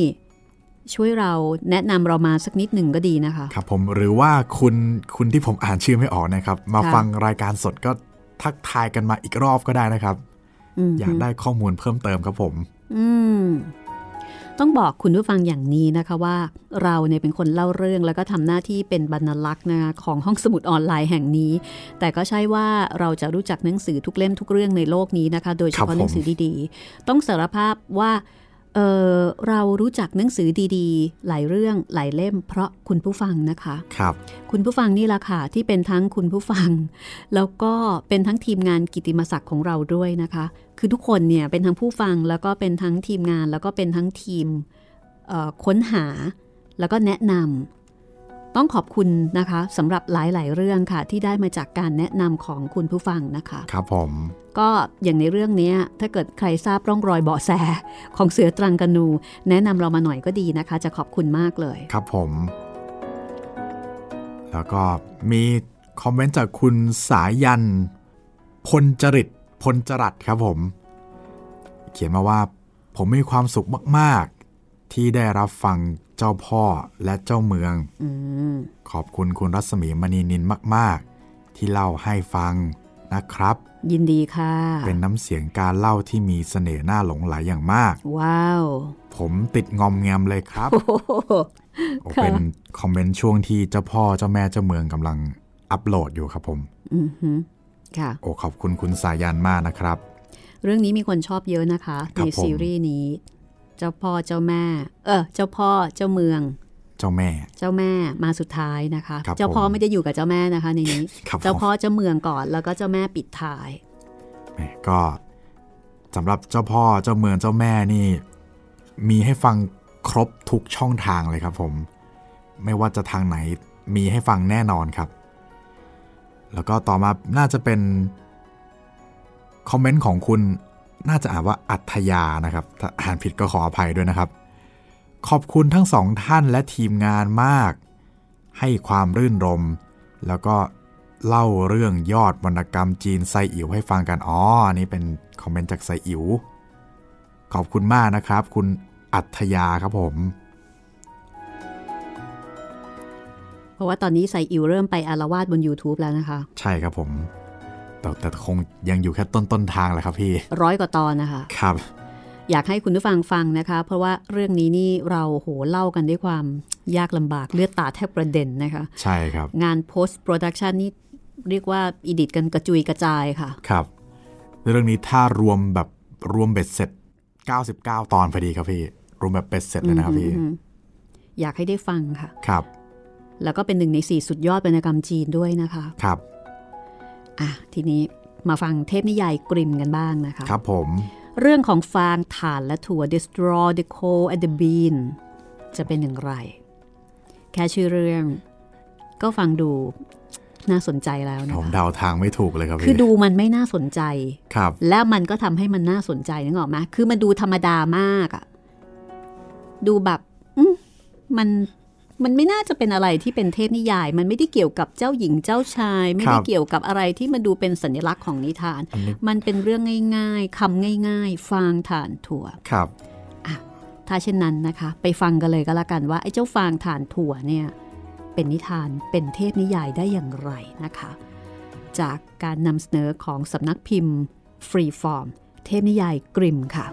Speaker 3: ช่วยเราแนะนำเรามาสักนิดหนึ่งก็ดีนะคะ
Speaker 2: ครับผมหรือว่าคุณคุณที่ผมอ่านชื่อไม่ออกนะครับ มา
Speaker 3: ค่ะ
Speaker 2: ฟังรายการสดก็ทักทายกันมาอีกรอบก็ได้นะครับ
Speaker 3: ม
Speaker 2: อยากได้ข้อมูลเพิ่มเติมครับผม
Speaker 3: อืมต้องบอกคุณผู้ฟังอย่างนี้นะคะว่า เราเนี่ยเป็นคนเล่าเรื่องแล้วก็ทำหน้าที่เป็นบรรลักษ์นะคะของห้องสมุดออนไลน์แห่งนี้ แต่ก็ใช่ว่าเราจะรู้จักหนังสือทุกเล่มทุกเรื่องในโลกนี้นะคะ โดยเฉ
Speaker 2: ครับ
Speaker 3: พาะ
Speaker 2: ผม
Speaker 3: หนังสือดีๆ ต้องสารภาพว่า เออเรารู้จักหนังสือดีๆ หลายเรื่องหลายเล่ม เพราะคุณผู้ฟังนะคะ
Speaker 2: ครับ
Speaker 3: คุณผู้ฟังนี่แหละค่ะที่เป็นทั้งคุณผู้ฟัง แล้วก็เป็นทั้งทีมงานกิตติมศักดิ์ของเราด้วยนะคะ คือทุกคนเนี่ยเป็นทั้งผู้ฟังแล้วก็เป็นทั้งทีมงาน แล้วก็เป็นทั้งทีมเอ่อค้นหา แล้วก็แนะนำ ต้องขอบคุณนะคะสำหรับหลายๆ เรื่องค่ะ ที่ได้มาจากการแนะนำของคุณผู้ฟังนะคะ
Speaker 2: ครับผม
Speaker 3: ก็อย่างในเรื่องเนี้ยถ้าเกิดใครทราบร่องรอยเบาะแส ของเสือตรังกานู แนะนำเรามาหน่อยก็ดีนะคะ จะขอบคุณมากเลย
Speaker 2: ครับผม แล้วก็มีคอมเมนต์จากคุณสายัน พลจริตพลจรัตครับผม เขียนมาว่าผมมีความสุขมาก ๆ ที่ได้รับฟัง เจ้าพ่อและเจ้าเมือง
Speaker 3: อืม
Speaker 2: ขอบคุณคุณรัศมีมณีนินมาก ๆ ที่เล่าให้ฟังนะครับ
Speaker 3: ยินดีค่ะ
Speaker 2: เป็นน้ำเสียงการเล่าที่มีเสน่ห์น่าหลงไหลอย่างมาก
Speaker 3: ว้าว
Speaker 2: ผมติดงอมแงมเลยครับ
Speaker 3: โอ้โห
Speaker 2: โอ้
Speaker 3: ค่ะ
Speaker 2: เป็นคอมเมนต์ช่วงที่เจ้าพ่อเจ้าแม่เจ้าเมืองกำลังอัปโหลดอยู่ครับผม
Speaker 3: อือหือค่ะ
Speaker 2: โอ้ขอบคุณคุณสายันมากนะครับ
Speaker 3: เรื่องนี้มีคนชอบเยอะนะคะ
Speaker 2: ครั
Speaker 3: ใน
Speaker 2: บผม
Speaker 3: ซีรีส์นี้ เจ้าพ่อเจ้าแม่ เออ เจ้าพ่อเจ้าเมือง
Speaker 2: เจ้าแม่
Speaker 3: เจ้าแม่มาสุดท้ายนะคะ
Speaker 2: ครับ
Speaker 3: เจ้าพ่อ
Speaker 2: ผม
Speaker 3: ไม่ได้อยู่กับเจ้าแม่นะคะในนี้
Speaker 2: ครับผม
Speaker 3: เจ้าพ่อเจ้าเมืองก่อน แล้วก็เจ้าแม่ปิดท้าย
Speaker 2: แหมก็สำหรับเจ้าพ่อเจ้าเมืองเจ้าแม่นี่ มีให้ฟังครบทุกช่องทางเลยครับผม ไม่ว่าจะทางไหนมีให้ฟังแน่นอนครับ แล้วก็ต่อมาน่าจะเป็นคอมเมนต์ของคุณ น่าจะอ่านว่าอัธยานะครับ ถ้าอ่านผิดก็ขออภัยด้วยนะครับ ขอบคุณทั้งสองท่านและทีมงานมาก ให้ความรื่นรม แล้วก็เล่าเรื่องยอดวรรณกรรมจีนไซอิ๋วให้ฟังกัน อ๋อ อันนี้เป็นคอมเมนต์จากไซอิ๋ว ขอบคุณมากนะครับ คุณอัธยาครับผม
Speaker 3: เพราะว่าตอนนี้ใส่อิวเริ่มไปอารวาสบน YouTube แล้วนะคะ
Speaker 2: ใช่ครับผม แต่แต่คงยังอยู่แค่ต้นต้นๆทางแหละครับพี่
Speaker 3: ร้อยกว่าตอนนะคะ
Speaker 2: ครับ
Speaker 3: อยากให้คุณผู้ฟังฟังนะคะ เพราะว่าเรื่องนี้นี่เราโหเล่ากันด้วยความยากลำบากเลือดตาแทบประเด็นนะคะ
Speaker 2: ใช่ครับ
Speaker 3: งาน post production นี่เรียกว่าอีดิทกันกระจุยกระจายค่ะ
Speaker 2: ครับ เรื่องนี้ถ้ารวมแบบรวมเบ็ดเสร็จ 99 ตอนพอดีครับพี่ รวมแบบเบ็ดเสร็จเลยนะครับพี่
Speaker 3: อืมอยากให้ได้ฟังค่ะ
Speaker 2: ครับ
Speaker 3: แล้วก็เป็นหนึ่งในสี่สุดยอดวรรณกรรมจีนด้วยนะคะ
Speaker 2: ครับ
Speaker 3: อะทีนี้มาฟังเทพนิยายกริมกันบ้างนะคะ
Speaker 2: ครับผม
Speaker 3: เรื่องของฟางถ่านและถั่ว destroy the coal and the bean จะเป็นอย่างไร แค่ชื่อเรื่อง ก็ฟังดูน่าสนใจแล้วนะ
Speaker 2: ผม
Speaker 3: คะ
Speaker 2: เดาทางไม่ถูกเลยครับ
Speaker 3: คือ
Speaker 2: พี่
Speaker 3: ดูมันไม่น่าสนใจ
Speaker 2: ครับ
Speaker 3: แล้วมันก็ทำให้มันน่าสนใจนึกออกไหมคือมันดูธรรมดามากอะดูแบบอืมมัน มันไม่น่าจะเป็นอะไรที่เป็นเทพนิยาย มันไม่ได้เกี่ยวกับเจ้าหญิงเจ้าชาย ไม่ได้
Speaker 2: ครับ
Speaker 3: เกี่ยวกับอะไรที่มันดูเป็นสัญลักษณ์ของนิทาน
Speaker 2: อันนี้
Speaker 3: มันเป็นเรื่องง่ายๆคำง่าย ๆ ฟางถ่านถั่ว
Speaker 2: ครับ
Speaker 3: ถ้าเช่นนั้นนะคะ ไปฟังกันเลยก็แล้วกันว่าไอ้เจ้าฟางถ่านถั่วเนี่ยเป็นนิทานเป็นเทพนิยายได้อย่างไรนะคะ จากการนำเสนอของสำนักพิมพ์ Freeform เทพนิยายกริมค่ะ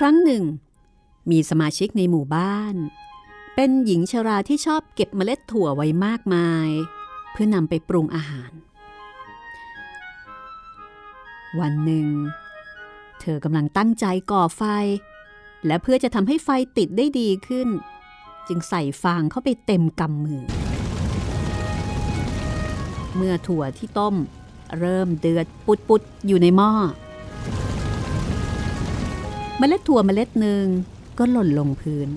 Speaker 3: ครั้งหนึ่ง มีสมาชิกในหมู่บ้าน เป็นหญิงชราที่ชอบเก็บเมล็ดถั่วไว้มากมาย เพื่อนำไปปรุงอาหาร วันหนึ่ง เธอกำลังตั้งใจก่อไฟ และเพื่อจะทำให้ไฟติดได้ดีขึ้น จึงใส่ฟางเข้าไปเต็มกำมือ เมื่อถั่วที่ต้มเริ่มเดือดปุดๆอยู่ในหม้อ เมล็ดถั่วเมล็ดหนึ่งก็หล่นลงพื้น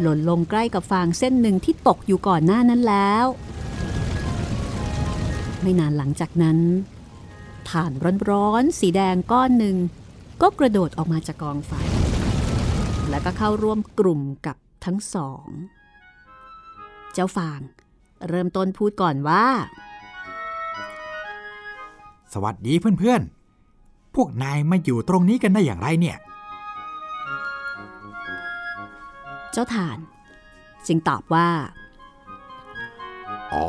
Speaker 3: หล่นลงใกล้กับฟางเส้นหนึ่งที่ตกอยู่ก่อนหน้านั้นแล้ว ไม่นานหลังจากนั้นถ่านร้อนๆสีแดงก้อนหนึ่งก็กระโดดออกมาจากกองไฟ แล้วก็เข้าร่วมกลุ่มกับทั้งสอง เจ้าฟางเริ่มต้นพูดก่อนว่า
Speaker 4: สวัสดีเพื่อนๆ พวกนายมาอยู่ตรงนี้กันได้อย่างไรเนี่ย
Speaker 3: เจ้าถ่าน จึงตอบว่า
Speaker 2: อ๋อ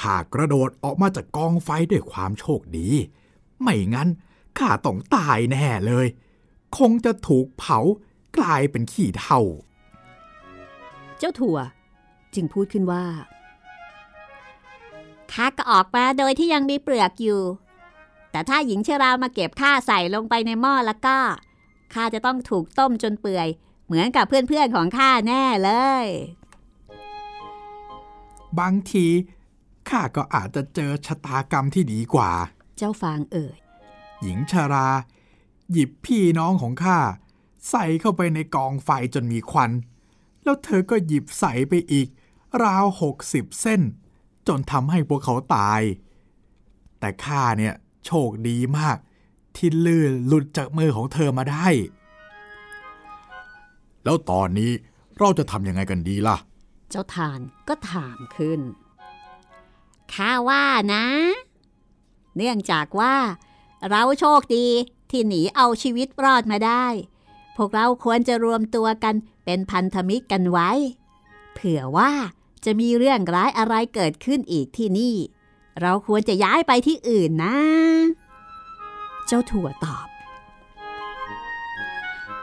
Speaker 2: ข้ากระโดดออกมาจากกองไฟด้วยความโชคดี ไม่งั้นข้าต้องตายแน่เลย คงจะถูกเผากลายเป็นขี้เถ้า
Speaker 3: เจ้าถั่ว จึงพูดขึ้นว่า
Speaker 6: ข้าก็ออกมาโดยที่ยังมีเปลือกอยู่ แต่ถ้าหญิงชรามาเก็บข้าใส่ลงไปในหม้อแล้วก็ข้าจะต้องถูกต้มจนเปื่อย เหมือนกับเพื่อนๆของข้าแน่เลย
Speaker 2: บางทีข้าก็อาจจะเจอชะตากรรมที่ดีกว่า
Speaker 3: เจ้าฟางเอ่ย
Speaker 2: หญิงชารา หยิบพี่น้องของข้าใส่เข้าไปในกองไฟจนมีควัน แล้วเธอก็หยิบใส่ไปอีก ราวหกสิบเส้น จนทำให้พวกเขาตาย แต่ข้าเนี่ย โชคดีมาก ที่ลื่นหลุดจากมือของเธอมาได้ แล้วตอนนี้เราจะทำยังไงกันดีล่ะ
Speaker 3: เจ้าถ่านก็ถามขึ้น
Speaker 6: ข้าว่านะ เนื่องจากว่า เราโชคดีที่หนีเอาชีวิตรอดมาได้ พวกเราควรจะรวมตัวกันเป็นพันธมิตรกันไว้ เผื่อว่าจะมีเรื่องร้ายอะไรเกิดขึ้นอีกที่นี่ เราควรจะย้ายไปที่อื่นนะ
Speaker 3: เจ้าถั่วตอบ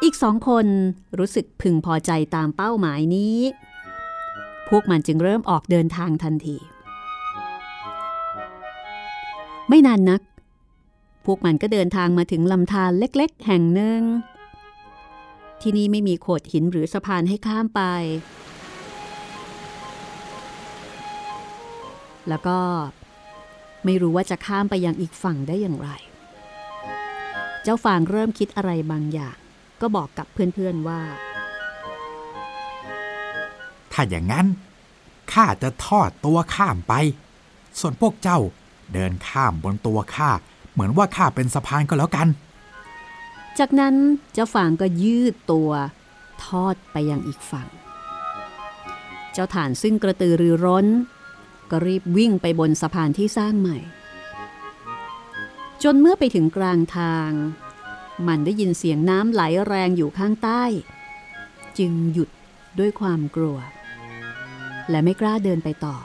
Speaker 3: อีกสองคนรู้สึกพึงพอใจตามเป้าหมายนี้ พวกมันจึงเริ่มออกเดินทางทันที ไม่นานนัก พวกมันก็เดินทางมาถึงลำธารเล็กๆ แห่งหนึ่ง ที่นี่ไม่มีโขดหินหรือสะพานให้ข้ามไปแล้วก็ ไม่รู้ว่าจะข้ามไปยังอีกฝั่งได้อย่างไร เจ้าฟางเริ่มคิดอะไรบางอย่าง ก็บอกกับเพื่อนๆว่า
Speaker 2: ถ้าอย่างนั้นข้าจะทอดตัวข้ามไป ส่วนพวกเจ้าเดินข้ามบนตัวข้าเหมือนว่าข้าเป็นสะพานก็แล้วกัน
Speaker 3: จากนั้นเจ้าฟางก็ยืดตัวทอดไปยังอีกฝั่ง เจ้าฐานซึ่งกระตือรือร้น ก็รีบวิ่งไปบนสะพานที่สร้างใหม่ จนเมื่อไปถึงกลางทาง มันได้ยินเสียงน้ำไหลแรงอยู่ข้างใต้ จึงหยุดด้วยความกลัว และไม่กล้าเดินไปต่อ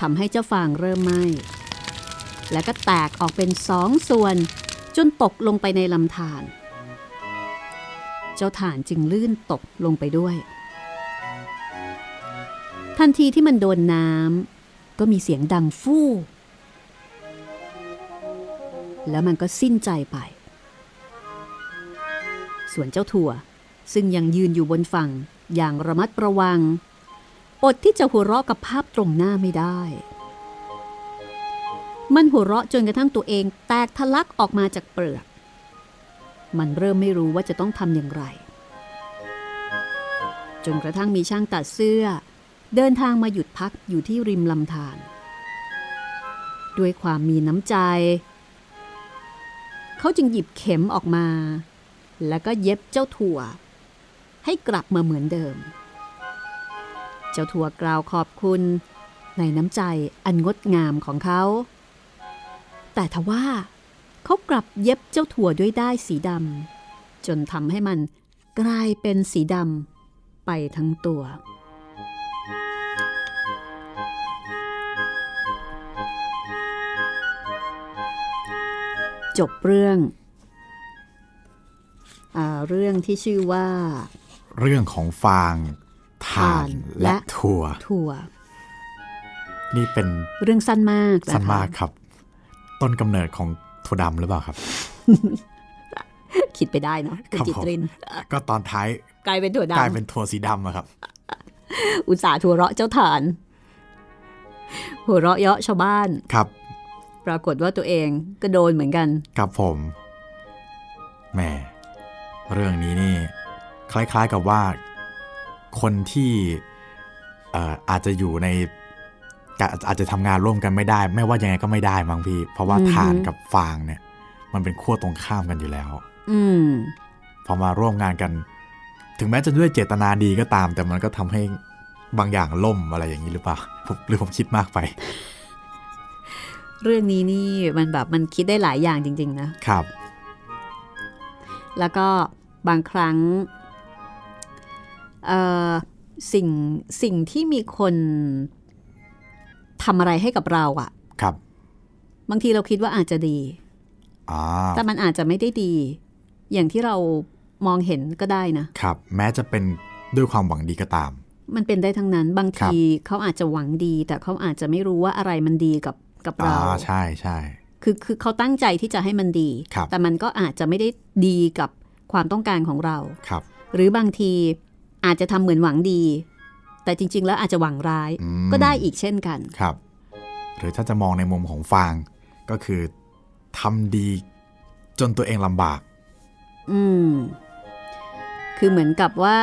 Speaker 3: ทำให้เจ้าฟางเริ่มไหม้และก็แตกออกเป็นสองส่วน จนตกลงไปในลำธารเจ้าถ่านจึงลื่นตกลงไปด้วย ทันทีที่มันโดนน้ำก็มีเสียงดังฟู่ แล้วมันก็สิ้นใจไป ส่วนเจ้าถั่วซึ่งยังยืนอยู่บนฝั่งอย่างระมัดระวัง อดที่จะหัวเราะกับภาพตรงหน้าไม่ได้ มันหัวเราะจนกระทั่งตัวเองแตกทะลักออกมาจากเปลือก มันเริ่มไม่รู้ว่าจะต้องทำอย่างไร จนกระทั่งมีช่างตัดเสื้อ เดินทางมาหยุดพักอยู่ที่ริมลำธารด้วยความมีน้ำใจ เขาจึงหยิบเข็มออกมา แล้วก็เย็บเจ้าถั่ว ให้กลับมาเหมือนเดิม เจ้าถั่วกล่าวขอบคุณในน้ำใจอันงดงามของเขา แต่ทว่าเขากลับเย็บเจ้าถั่วด้วยได้ายสีดำจนทำให้มันกลายเป็นสีดำไปทั้งตัว จบเรื่องอาเรื่องที่ชื่อว่า
Speaker 2: เรื่องของฟางถ่านและ
Speaker 3: และ
Speaker 2: ถั่ว
Speaker 3: ถั่ว
Speaker 2: นี่เป็น
Speaker 3: เรื่องสั้นมากะคะ
Speaker 2: สั้นมากครับ ต้นกำเนิดของถั่วดำหรือเปล่าครับ
Speaker 3: คิดไปได้เนาะคุณ
Speaker 2: ครับ
Speaker 3: จิต
Speaker 2: ผม
Speaker 3: ริน
Speaker 2: ก็ตอนท้าย
Speaker 3: กลายเป็นถั่ว
Speaker 2: กลาย
Speaker 3: ดำ
Speaker 2: เป็นถั่วสีดำอะครับ
Speaker 3: อุตส่าห์ถั่วเราะเจ้าฐาน หัวเราะเยาะชาวบ้าน
Speaker 2: ครับ
Speaker 3: ปรากฏว่าตัวเองก็โดนเหมือนกัน
Speaker 2: ครับผมแหมเรื่องนี้นี่ คล้ายๆกับว่า คนที่เอ่ออาจจะอยู่ในกะอาจจะทำงานร่วมกันไม่ได้ ไม่ว่ายังไงก็ไม่ได้มั้งพี่ เพราะว่า
Speaker 3: อือฮึ
Speaker 2: ถ่านกับฟางเนี่ย มันเป็นขั้วตรงข้ามกันอยู่แล้ว
Speaker 3: อืม
Speaker 2: พอมาร่วมงานกัน ถึงแม้จะด้วยเจตนาดีก็ตาม แต่มันก็ทำให้บางอย่างล่มอะไรอย่างนี้หรือเปล่าผมหรือผมคิดมากไป
Speaker 3: เรื่องนี้นี่มันแบบมันคิดได้หลายอย่างจริง ๆ นะ
Speaker 2: ครับ
Speaker 3: แล้วก็บางครั้งเอ่อสิ่งสิ่งที่มีคนทำอะไรให้กับเราอะ
Speaker 2: ครับ
Speaker 3: บางทีเราคิดว่าอาจจะดี
Speaker 2: อ่า
Speaker 3: แต่มันอาจจะไม่ได้ดี อย่างที่เรามองเห็นก็ได้นะ
Speaker 2: ครับ แม้จะเป็นด้วยความหวังดีก็ตาม
Speaker 3: มันเป็นได้ทั้งนั้น บาง
Speaker 2: ครับ
Speaker 3: ทีเขาอาจจะหวังดี แต่เขาอาจจะไม่รู้ว่าอะไรมันดีกับ กับ
Speaker 2: อ่า
Speaker 3: เรา
Speaker 2: ใช่ใช่
Speaker 3: คือคือเขาตั้งใจที่จะให้มันดี
Speaker 2: ครับ
Speaker 3: แต่มันก็อาจจะไม่ได้ดีกับความต้องการของเรา
Speaker 2: ครับ
Speaker 3: หรือบางทีอาจจะทำเหมือนหวังดี แต่จริง ๆ แล้วอาจจะหวังร้าย
Speaker 2: อืม
Speaker 3: ก็ได้อีกเช่นกัน
Speaker 2: ครับ หรือถ้าจะมองในมุมของฟางก็คือทำดีจนตัวเองลำบาก
Speaker 3: อืม คือเหมือนกับว่า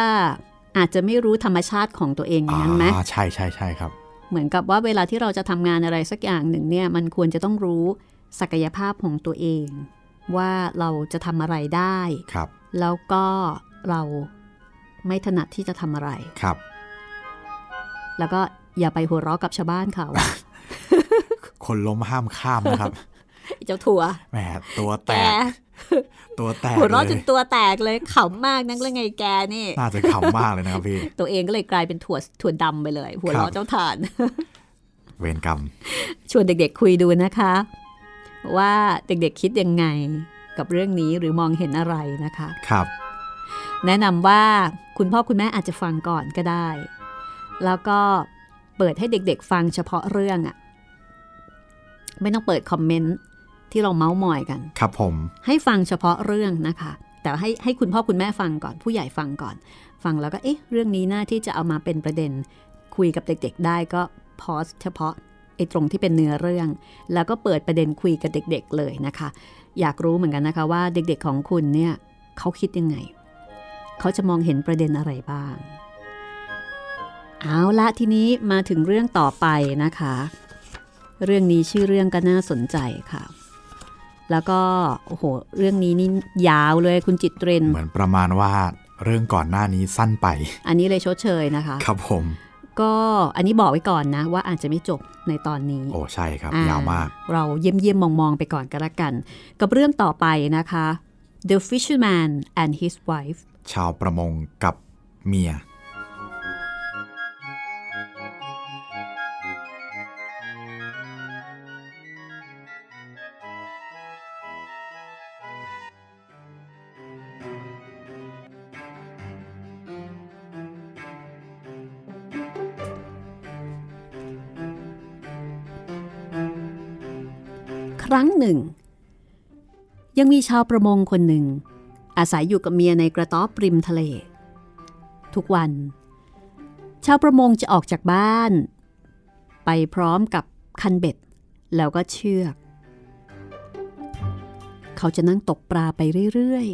Speaker 3: อาจจะไม่รู้ธรรมชาติของตัวเองอย่างนั้นไหม
Speaker 2: อ่าใช่ใช่ใช่ครับ
Speaker 3: เหมือนกับว่าเวลาที่เราจะทำงานอะไรสักอย่างหนึ่งเนี่ยมันควรจะต้องรู้ศักยภาพของตัวเอง ว่าเราจะทำอะไรได้
Speaker 2: ครับ
Speaker 3: แล้วก็เราไม่ถนัดที่จะทำอะไร
Speaker 2: ครับ
Speaker 3: แล้วก็อย่าไปหัวเราะกับชาวบ้านเขา
Speaker 2: คนล้มห้ามข้ามนะครับ
Speaker 3: เจ้าถั่ว
Speaker 2: แหมตัวแต
Speaker 3: แก
Speaker 2: กตัวแตก
Speaker 3: หัวเราะ
Speaker 2: เล
Speaker 3: จ
Speaker 2: ย
Speaker 3: นตัวแตกเลยขำมากนักเลยไงแกนี่
Speaker 2: น่าจะขำมากเลยนะครับพี่
Speaker 3: ตัวเองก็เลยกลายเป็นถั่วถั่วดำไปเลย หัวเราะ
Speaker 2: ครับ
Speaker 3: เจ้าทาน
Speaker 2: เวรกรรม
Speaker 3: ชวนเด็กๆคุยดูนะคะ ว่าเด็กๆคิดยังไงกับเรื่องนี้หรือมองเห็นอะไรนะคะ
Speaker 2: ครับ
Speaker 3: แนะนำว่าคุณพ่อคุณแม่อาจจะฟังก่อนก็ได้ แล้วก็เปิดให้เด็กๆ ฟังเฉพาะเรื่องอะไม่ต้องเปิดคอมเมนต์ ที่เราเมาส์มอยกัน
Speaker 2: ครับผม
Speaker 3: ให้ฟังเฉพาะเรื่องนะคะ แต่ให้ให้คุณพ่อคุณแม่ฟังก่อนผู้ใหญ่ฟังก่อน ฟังแล้วก็เอ๊ะเรื่องนี้น่าที่จะเอามาเป็นประเด็น คุยกับเด็ก ๆ ได้ก็พอสเฉพาะไอ้ตรงที่เป็นเนื้อเรื่อง แล้วก็เปิดประเด็นคุยกับเด็ก ๆ เลยนะคะ อยากรู้เหมือนกันนะคะว่าเด็กๆของคุณเนี่ยเขาคิดยังไง เขาจะมองเห็นประเด็นอะไรบ้าง เอาละทีนี้มาถึงเรื่องต่อไปนะคะ เรื่องนี้ชื่อเรื่องก็น่าสนใจค่ะ แล้วก็โอ้โหเรื่องนี้นี่ยาวเลยคุณจิตเรน
Speaker 2: เหมือนประมาณว่าเรื่องก่อนหน้านี้สั้นไป
Speaker 3: อันนี้เลยชดเชยนะคะ
Speaker 2: ครับผม
Speaker 3: ก็อันนี้บอกไว้ก่อนนะ ว่าอาจจะไม่จบในตอนนี้
Speaker 2: โอ้ใช่ครับ
Speaker 3: อ่
Speaker 2: ยาวมาก
Speaker 3: เราเยี่ยมเยี่ยมมองมองๆไปก่อนก็แล้วกัน กับเรื่องต่อไปนะคะ The Fisherman and His Wife
Speaker 2: ชาวประมงกับเมีย
Speaker 3: รั้งหนึ่ง ยังมีชาวประมงคนหนึ่ง อาศัยอยู่กับเมียในกระต๊อบริมทะเล ทุกวัน ชาวประมงจะออกจากบ้าน ไปพร้อมกับคันเบ็ด แล้วก็เชือก เขาจะนั่งตกปลาไปเรื่อย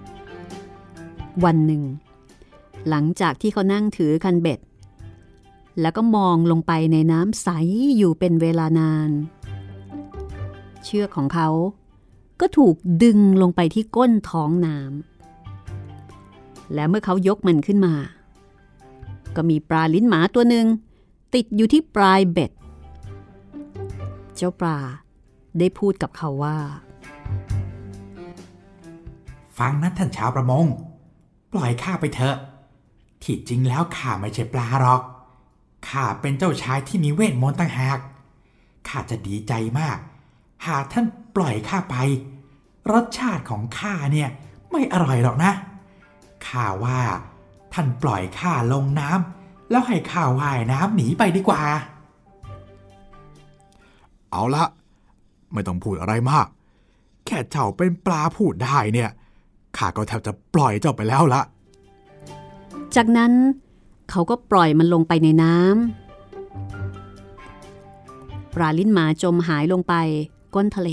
Speaker 3: ๆ วันหนึ่ง หลังจากที่เขานั่งถือคันเบ็ดแล้วก็มองลงไปในน้ำใสอยู่เป็นเวลานาน เชือกของเขา ก็ถูกดึงลงไปที่ก้นท้องน้ำและเมื่อเขายกมันขึ้นมา ก็มีปลาลิ้นหมาตัวหนึ่งติดอยู่ที่ปลายเบ็ด เจ้าปลาได้พูดกับเขาว่า
Speaker 4: ฟังนะท่านชาวประมง ปล่อยข้าไปเถอะ ที่จริงแล้วข้าไม่ใช่ปลาหรอกข้าเป็นเจ้าชายที่มีเวทมนต์ต่างหาก ข้าจะดีใจมาก หากท่านปล่อยข้าไป รสชาติของข้าเนี่ยไม่อร่อยหรอกนะข้าว่าท่านปล่อยข้าลงน้ำแล้วให้ข้าว่ายน้ำหนีไปดีกว่า
Speaker 2: เอาละ ไม่ต้องพูดอะไรมาก แค่เจ้าเป็นปลาพูดได้เนี่ยข้าก็แทบจะปล่อยเจ้าไปแล้วละ
Speaker 3: จากนั้นเขาก็ปล่อยมันลงไปในน้ำปลาลิ้นหมาจมหายลงไป ก้นทะเล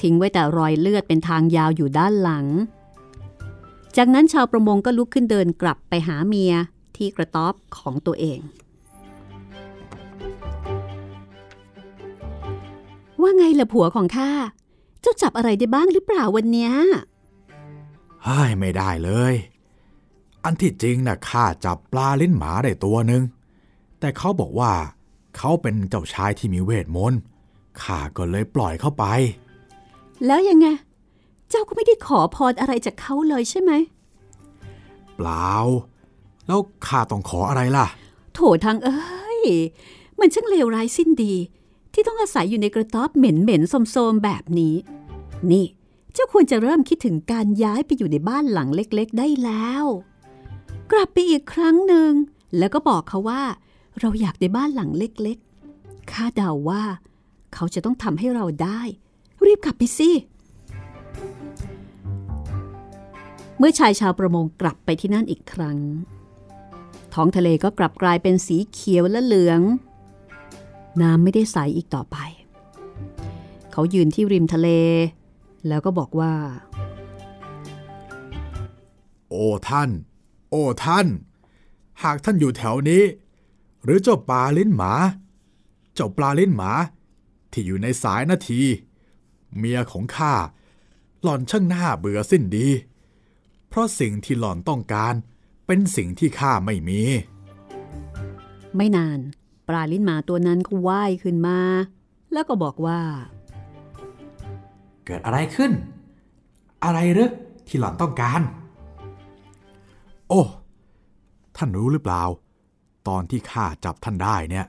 Speaker 3: ทิ้งไว้แต่รอยเลือดเป็นทางยาวอยู่ด้านหลัง จากนั้นชาวประมงก็ลุกขึ้นเดินกลับไปหาเมียที่กระต๊อบของตัวเอง ว่าไงล่ะผัวของข้า เจ้าจับอะไรได้บ้างหรือเปล่าวันเนี้ย
Speaker 2: เฮ้ยไม่ได้เลย อันที่จริงนะ่ะข้าจับปลาลิ้นหมาได้ตัวหนึ่งแต่เขาบอกว่าเขาเป็นเจ้าชายที่มีเวทมนต์ ข้าก็เลยปล่อยเข้าไป
Speaker 3: แล้วยังไง เจ้าก็ไม่ได้ขอพรอะไรจากเขาเลยใช่ไหม
Speaker 2: เปล่า แล้วข้าต้องขออะไรล่ะ
Speaker 3: โถทางเอ้ย มันช่างเลวร้ายสิ้นดี ที่ต้องอาศัยอยู่ในกระต๊อบเหม็นเหม็นๆโสมๆแบบนี้ นี่ เจ้าควรจะเริ่มคิดถึงการย้ายไปอยู่ในบ้านหลังเล็กๆ ได้แล้ว กลับไปอีกครั้งหนึ่ง แล้วก็บอกเขาว่า เราอยากได้บ้านหลังเล็กๆข้าเดาว่า เขาจะต้องทำให้เราได้ รีบกลับไปสิ เมื่อชายชาวประมงกลับไปที่นั่นอีกครั้ง ท้องทะเลก็กลับกลายเป็นสีเขียวและเหลือง น้ำไม่ได้ใสอีกต่อไป เขายืนที่ริมทะเล แล้วก็บอกว่า
Speaker 2: โอ้ท่าน โอ้ท่าน หากท่านอยู่แถวนี้ หรือเจ้าปลาลิ้นหมา เจ้าปลาลิ้นหมา ที่อยู่ในสายนาที เมียของข้าหล่อนช่างหน้าเบื่อสิ้นดี เพราะสิ่งที่หล่อนต้องการเป็นสิ่งที่ข้าไม่มี
Speaker 3: ไม่นาน ปลาลิ้นหมาตัวนั้นก็ว่ายขึ้นมา แล้วก็บอกว่า
Speaker 4: เกิดอะไรขึ้น อะไรหรือที่หล่อนต้องการ
Speaker 2: โอ้ท่านรู้หรือเปล่า ตอนที่ข้าจับท่านได้เนี่ย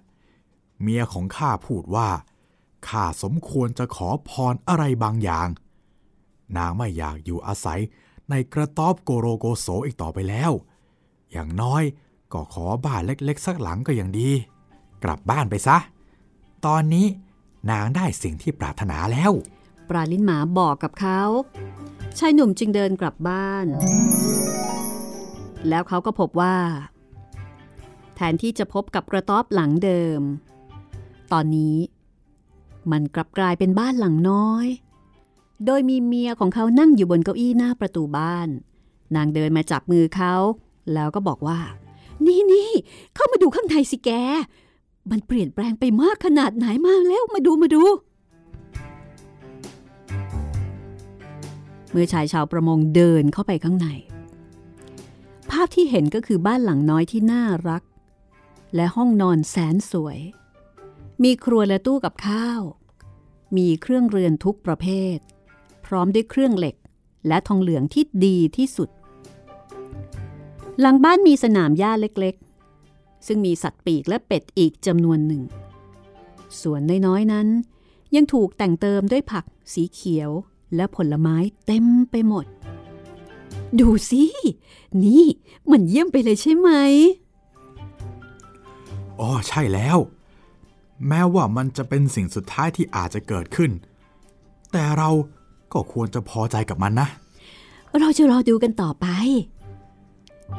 Speaker 2: เมียของข้าพูดว่า ข้าสมควรจะขอพรอะไรบางอย่าง นางไม่อยากอยู่อาศัยในกระต๊อบโกโรโกโสอีกต่อไปแล้ว อย่างน้อยก็ขอบ้านเล็กๆ สักหลังก็ยังดี
Speaker 4: กลับบ้านไปซะ ตอนนี้นางได้สิ่งที่ปรารถนาแล้ว
Speaker 3: ปลาลิ้นหมาบอกกับเขา ชายหนุ่มจึงเดินกลับบ้าน แล้วเขาก็พบว่า แทนที่จะพบกับกระต๊อบหลังเดิม ตอนนี้ มันกลับกลายเป็นบ้านหลังน้อย โดยมีเมียของเขานั่งอยู่บนเก้าอี้หน้าประตูบ้าน นางเดินมาจับมือเขา แล้วก็บอกว่า นี่นี่เข้ามาดูข้างในสิแก มันเปลี่ยนแปลงไปมากขนาดไหนมาแล้วมาดูมาดู เมื่อชายชาวประมงเดินเข้าไปข้างใน ภาพที่เห็นก็คือบ้านหลังน้อยที่น่ารัก และห้องนอนแสนสวย มีครัวและตู้กับข้าว มีเครื่องเรือนทุกประเภท พร้อมด้วยเครื่องเหล็กและทองเหลืองที่ดีที่สุด หลังบ้านมีสนามหญ้าเล็กๆ ซึ่งมีสัตว์ปีกและเป็ดอีกจำนวนหนึ่ง ส่วนน้อยๆนั้น ยังถูกแต่งเติมด้วยผัก สีเขียวและผลไม้เต็มไปหมด ดูสิ นี่มันเยี่ยมไปเลยใช่ไหม
Speaker 2: อ๋อ ใช่แล้ว แม้ว่ามันจะเป็นสิ่งสุดท้ายที่อาจจะเกิดขึ้น แต่เราก็ควรจะพอใจกับมันนะ
Speaker 3: เราจะรอดูกันต่อไป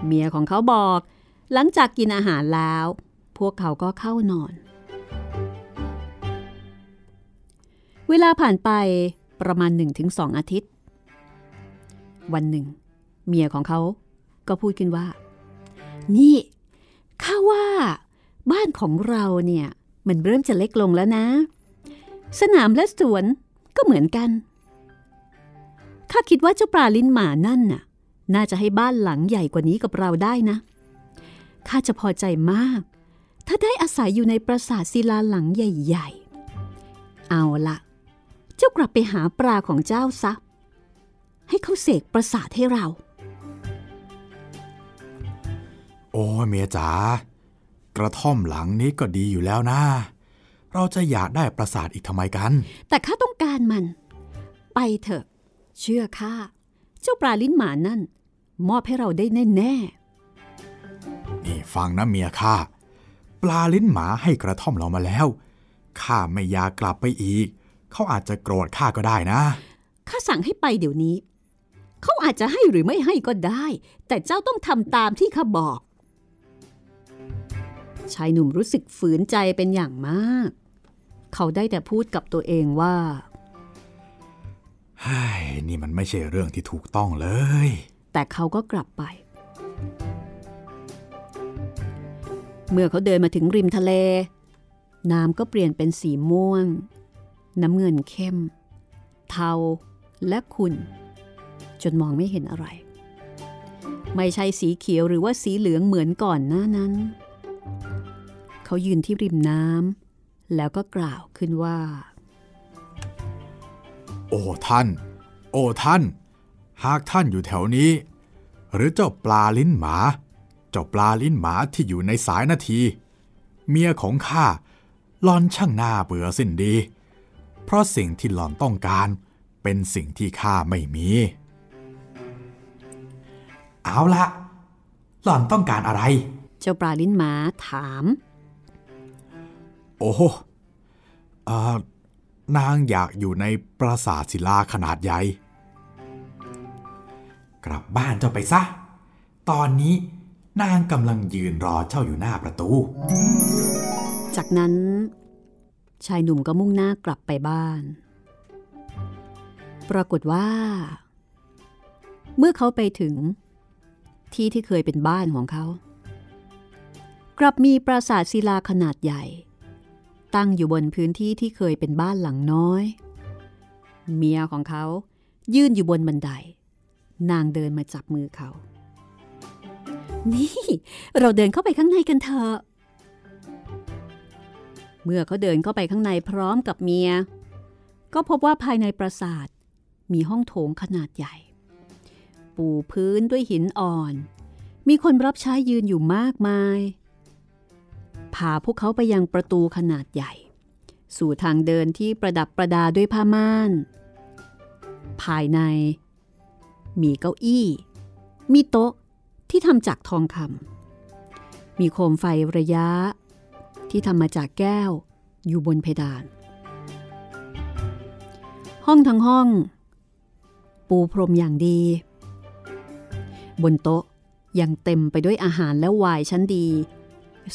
Speaker 3: เมียของเขาบอก หลังจากกินอาหารแล้ว พวกเขาก็เข้านอน เวลาผ่านไปประมาณ 1-2 อาทิตย์ วันหนึ่ง เมียของเขาก็พูดขึ้นว่า นี่ข้าว่า บ้านของเราเนี่ย มันเริ่มจะเล็กลงแล้วนะ สนามและสวนก็เหมือนกัน ข้าคิดว่าเจ้าปลาลิ้นหมานั่นน่ะ น่าจะให้บ้านหลังใหญ่กว่านี้กับเราได้นะ ข้าจะพอใจมาก ถ้าได้อาศัยอยู่ในปราสาทศิลาหลังใหญ่ ๆ เอาละเจ้ากลับไปหาปลาของเจ้าซะ ให้เขาเสกปราสาทให้เรา
Speaker 2: โอ้เมียจ๋า กระท่อมหลังนี้ก็ดีอยู่แล้วนะ เราจะอยากได้ปราสาทอีกทำไมกัน
Speaker 3: แต่ข้าต้องการมัน ไปเถอะ เชื่อข้า เจ้าปลาลิ้นหมานั่น มอบให้เราได้แน่
Speaker 2: นี่ฟังนะเมียข้า ปลาลิ้นหมาให้กระท่อมเรามาแล้ว ข้าไม่อยากกลับไปอีก เขาอาจจะโกรธข้าก็ได้นะ
Speaker 3: ๆข้าสั่งให้ไปเดี๋ยวนี้ เขาอาจจะให้หรือไม่ให้ก็ได้ แต่เจ้าต้องทำตามที่ข้าบอก ชายหนุ่มรู้สึกฝืนใจเป็นอย่างมาก เขาได้แต่พูดกับตัวเองว่า
Speaker 2: เฮ้ยนี่มันไม่ใช่เรื่องที่ถูกต้องเลย
Speaker 3: แต่เขาก็กลับไป เมื่อเขาเดินมาถึงริมทะเล น้ำก็เปลี่ยนเป็นสีม่วง น้ำเงินเข้ม เทา และขุ่น จนมองไม่เห็นอะไร ไม่ใช่สีเขียวหรือว่าสีเหลืองเหมือนก่อนหน้านั้น เขายืนที่ริมน้ำแล้วก็กล่าวขึ้นว่า
Speaker 2: โอ้ท่าน โอ้ท่าน หากท่านอยู่แถวนี้ หรือเจ้าปลาลิ้นหมา เจ้าปลาลิ้นหมาที่อยู่ในสายนาที เมียของข้าหลอนช่างหน้าเบื่อสิ้นดี เพราะสิ่งที่หลอนต้องการเป็นสิ่งที่ข้าไม่มี
Speaker 4: เอาละหล่อนต้องการอะไร
Speaker 3: เจ้าปลาลิ้นหมาถาม
Speaker 2: โอ้โนางอยากอยู่ในปราสาทศิลาขนาดใหญ่
Speaker 4: กลับบ้านเจ้าไปซะ ตอนนี้นางกำลังยืนรอเจ้าอยู่หน้าประตู
Speaker 3: จากนั้น ชายหนุ่มก็มุ่งหน้ากลับไปบ้าน ปรากฏว่า เมื่อเขาไปถึง ที่ที่เคยเป็นบ้านของเขา กลับมีปราสาทศิลาขนาดใหญ่ ตั้งอยู่บนพื้นที่ที่เคยเป็นบ้านหลังน้อย เมียของเขายื่นอยู่บนบันได นางเดินมาจับมือเขา นี่ เราเดินเข้าไปข้างในกันเถอะ เมื่อเขาเดินเข้าไปข้างในพร้อมกับเมีย ก็พบว่าภายในปราสาท มีห้องโถงขนาดใหญ่ ปูพื้นด้วยหินอ่อน มีคนรับใช้ยืนอยู่มากมาย พาพวกเขาไปยังประตูขนาดใหญ่ สู่ทางเดินที่ประดับประดาด้วยผ้าม่าน ภายใน มีเก้าอี้ มีโต๊ะที่ทำจากทองคำมีโคมไฟระยะ ที่ทำมาจากแก้วอยู่บนเพดาน ห้องทั้งห้อง ปูพรมอย่างดี บนโต๊ะยังเต็มไปด้วยอาหารและไวน์ชั้นดี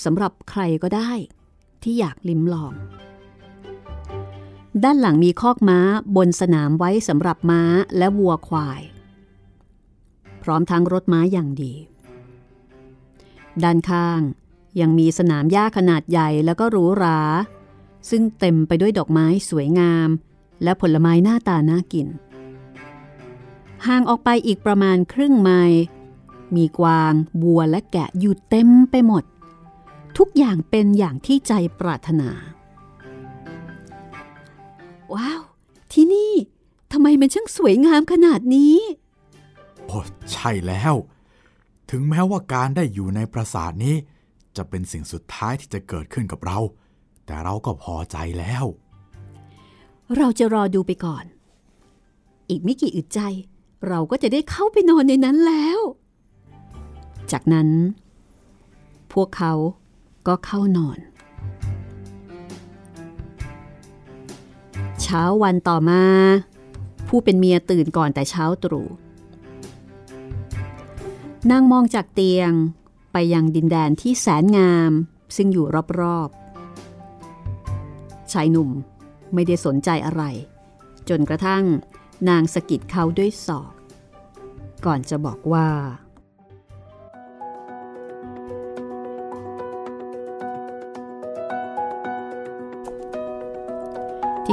Speaker 3: สำหรับใครก็ได้ที่อยากลิ้มลอง ด้านหลังมีคอกม้าบนสนามไว้สำหรับม้าและวัวควาย พร้อมทั้งรถม้าอย่างดี ด้านข้างยังมีสนามหญ้าขนาดใหญ่แล้วก็หรูหรา ซึ่งเต็มไปด้วยดอกไม้สวยงาม และผลไม้หน้าตาน่ากิน ห่างออกไปอีกประมาณครึ่งไมล์มีกวางวัวและแกะอยู่เต็มไปหมด ทุกอย่างเป็นอย่างที่ใจปรารถนา ว้าว ที่นี่ทำไมมันช่างสวยงามขนาดนี้
Speaker 2: โอ้ใช่แล้ว ถึงแม้ว่าการได้อยู่ในปราสาทนี้ จะเป็นสิ่งสุดท้ายที่จะเกิดขึ้นกับเรา แต่เราก็พอใจแล้ว
Speaker 3: เราจะรอดูไปก่อน อีกไม่กี่อึดใจ เราก็จะได้เข้าไปนอนในนั้นแล้ว จากนั้นพวกเขา ก็เข้านอน เช้าวันต่อมา ผู้เป็นเมียตื่นก่อนแต่เช้าตรู่นางมองจากเตียงไปยังดินแดนที่แสนงาม ซึ่งอยู่รอบๆชายหนุ่มไม่ได้สนใจอะไร จนกระทั่งนางสะกิดเขาด้วยศอก ก่อนจะบอกว่า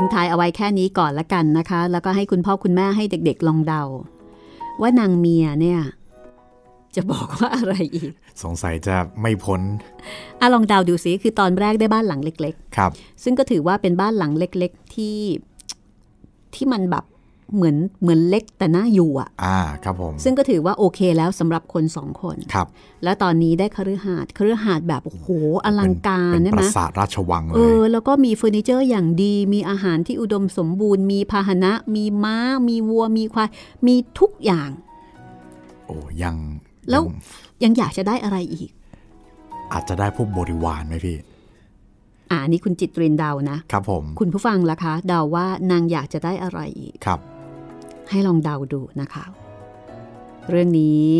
Speaker 3: ทิ้งท้ายเอาไว้แค่นี้ก่อนละกันนะคะ แล้วก็ให้คุณพ่อคุณแม่ให้เด็กๆลองเดา ว่านางเมียเนี่ยจะบอกว่าอะไรอีก
Speaker 2: สงสัยจะไม่พ้น
Speaker 3: อะลองเดาดูสิคือตอนแรกได้บ้านหลังเล็ก
Speaker 2: ครับ
Speaker 3: ๆซึ่งก็ถือว่าเป็นบ้านหลังเล็ก ๆ ที่ที่มันแบบ เหมือนเหมือนเล็กแต่น่าอยู่อะ
Speaker 2: อ่าครับผม
Speaker 3: ซึ่งก็ถือว่าโอเคแล้วสำหรับคนสองคน
Speaker 2: ครับ
Speaker 3: แล้วตอนนี้ได้คฤหาสน์คฤหาสน์แบบโอ้โหอลังการ
Speaker 2: เป็น
Speaker 3: ใช่
Speaker 2: ป
Speaker 3: ไหม
Speaker 2: ราสาทราชวังเล
Speaker 3: เอยอแล้วก็มีเฟอร์นิเจอร์อย่างดี มีอาหารที่อุดมสมบูรณ์ มีพาหนะ มีม้า มีวัวมีควายมีทุกอย่าง
Speaker 2: โอ้ยัง
Speaker 3: แล้ว
Speaker 2: ยัง
Speaker 3: ยังอยากจะได้อะไรอีก
Speaker 2: อาจจะได้พวกบริวารไหมพี่
Speaker 3: อ่านี่คุณจิตเรียนเดานะ
Speaker 2: ครับผม
Speaker 3: คุณผู้ฟังล่ะคะ เดาว่านางอยากจะได้อะไรอีก
Speaker 2: ครับ
Speaker 3: ให้ลองเดาดูนะคะ เรื่องนี้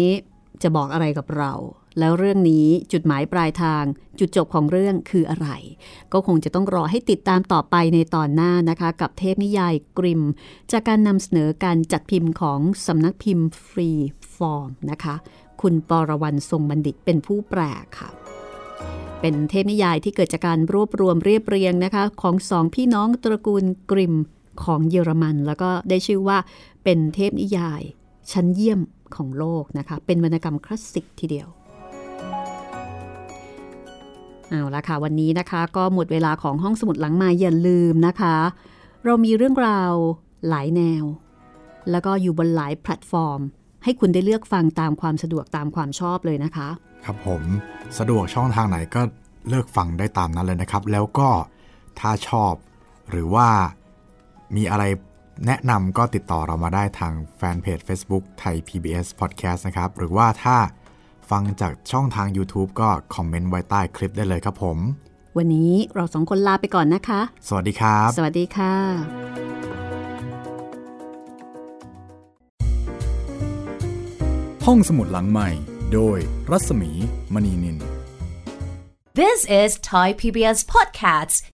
Speaker 3: จะบอกอะไรกับเรา แล้วเรื่องนี้จุดหมายปลายทาง จุดจบของเรื่องคืออะไร ก็คงจะต้องรอให้ติดตามต่อไปในตอนหน้านะคะ กับเทพนิยายกริมม์ จากการนำเสนอการจัดพิมพ์ของสำนักพิมพ์ฟรีฟอร์มนะคะ คุณปรวรรณทรงบัณฑิตเป็นผู้แปลค่ะเป็นเทพนิยายที่เกิดจากการรวบรวมเรียบเรียงนะคะ ของสองพี่น้องตระกูลกริมม์ของเยอรมัน แล้วก็ได้ชื่อว่า เป็นเทพนิยาย ชั้นเยี่ยมของโลกนะคะ เป็นวรรณกรรมคลาสสิกทีเดียวเอาละค่ะ วันนี้นะคะก็หมดเวลาของห้องสมุดหลังไมาอย่าลืมนะคะ เรามีเรื่องราวหลายแนว แล้วก็อยู่บนหลายแพลตฟอร์ม ให้คุณได้เลือกฟังตามความสะดวกตามความชอบเลยนะคะ
Speaker 2: ครับผมสะดวกช่องทางไหนก็เลือกฟังได้ตามนั้นเลยนะครับ แล้วก็ถ้าชอบ หรือว่ามีอะไร แนะนำก็ติดต่อเรามาได้ทางแฟนเพจ Facebook ไทย PBS Podcast นะครับ หรือว่าถ้าฟังจากช่องทาง YouTube ก็คอมเมนต์ไว้ใต้คลิปได้เลยครับผม
Speaker 3: วันนี้เราสองคนลาไปก่อนนะคะ
Speaker 2: สวัสดีครับ
Speaker 3: สวัสดีค่ะ
Speaker 5: ห้องสมุดหลังใหม่ โดยรัศมีมณีนิน
Speaker 1: This is Thai PBS Podcasts.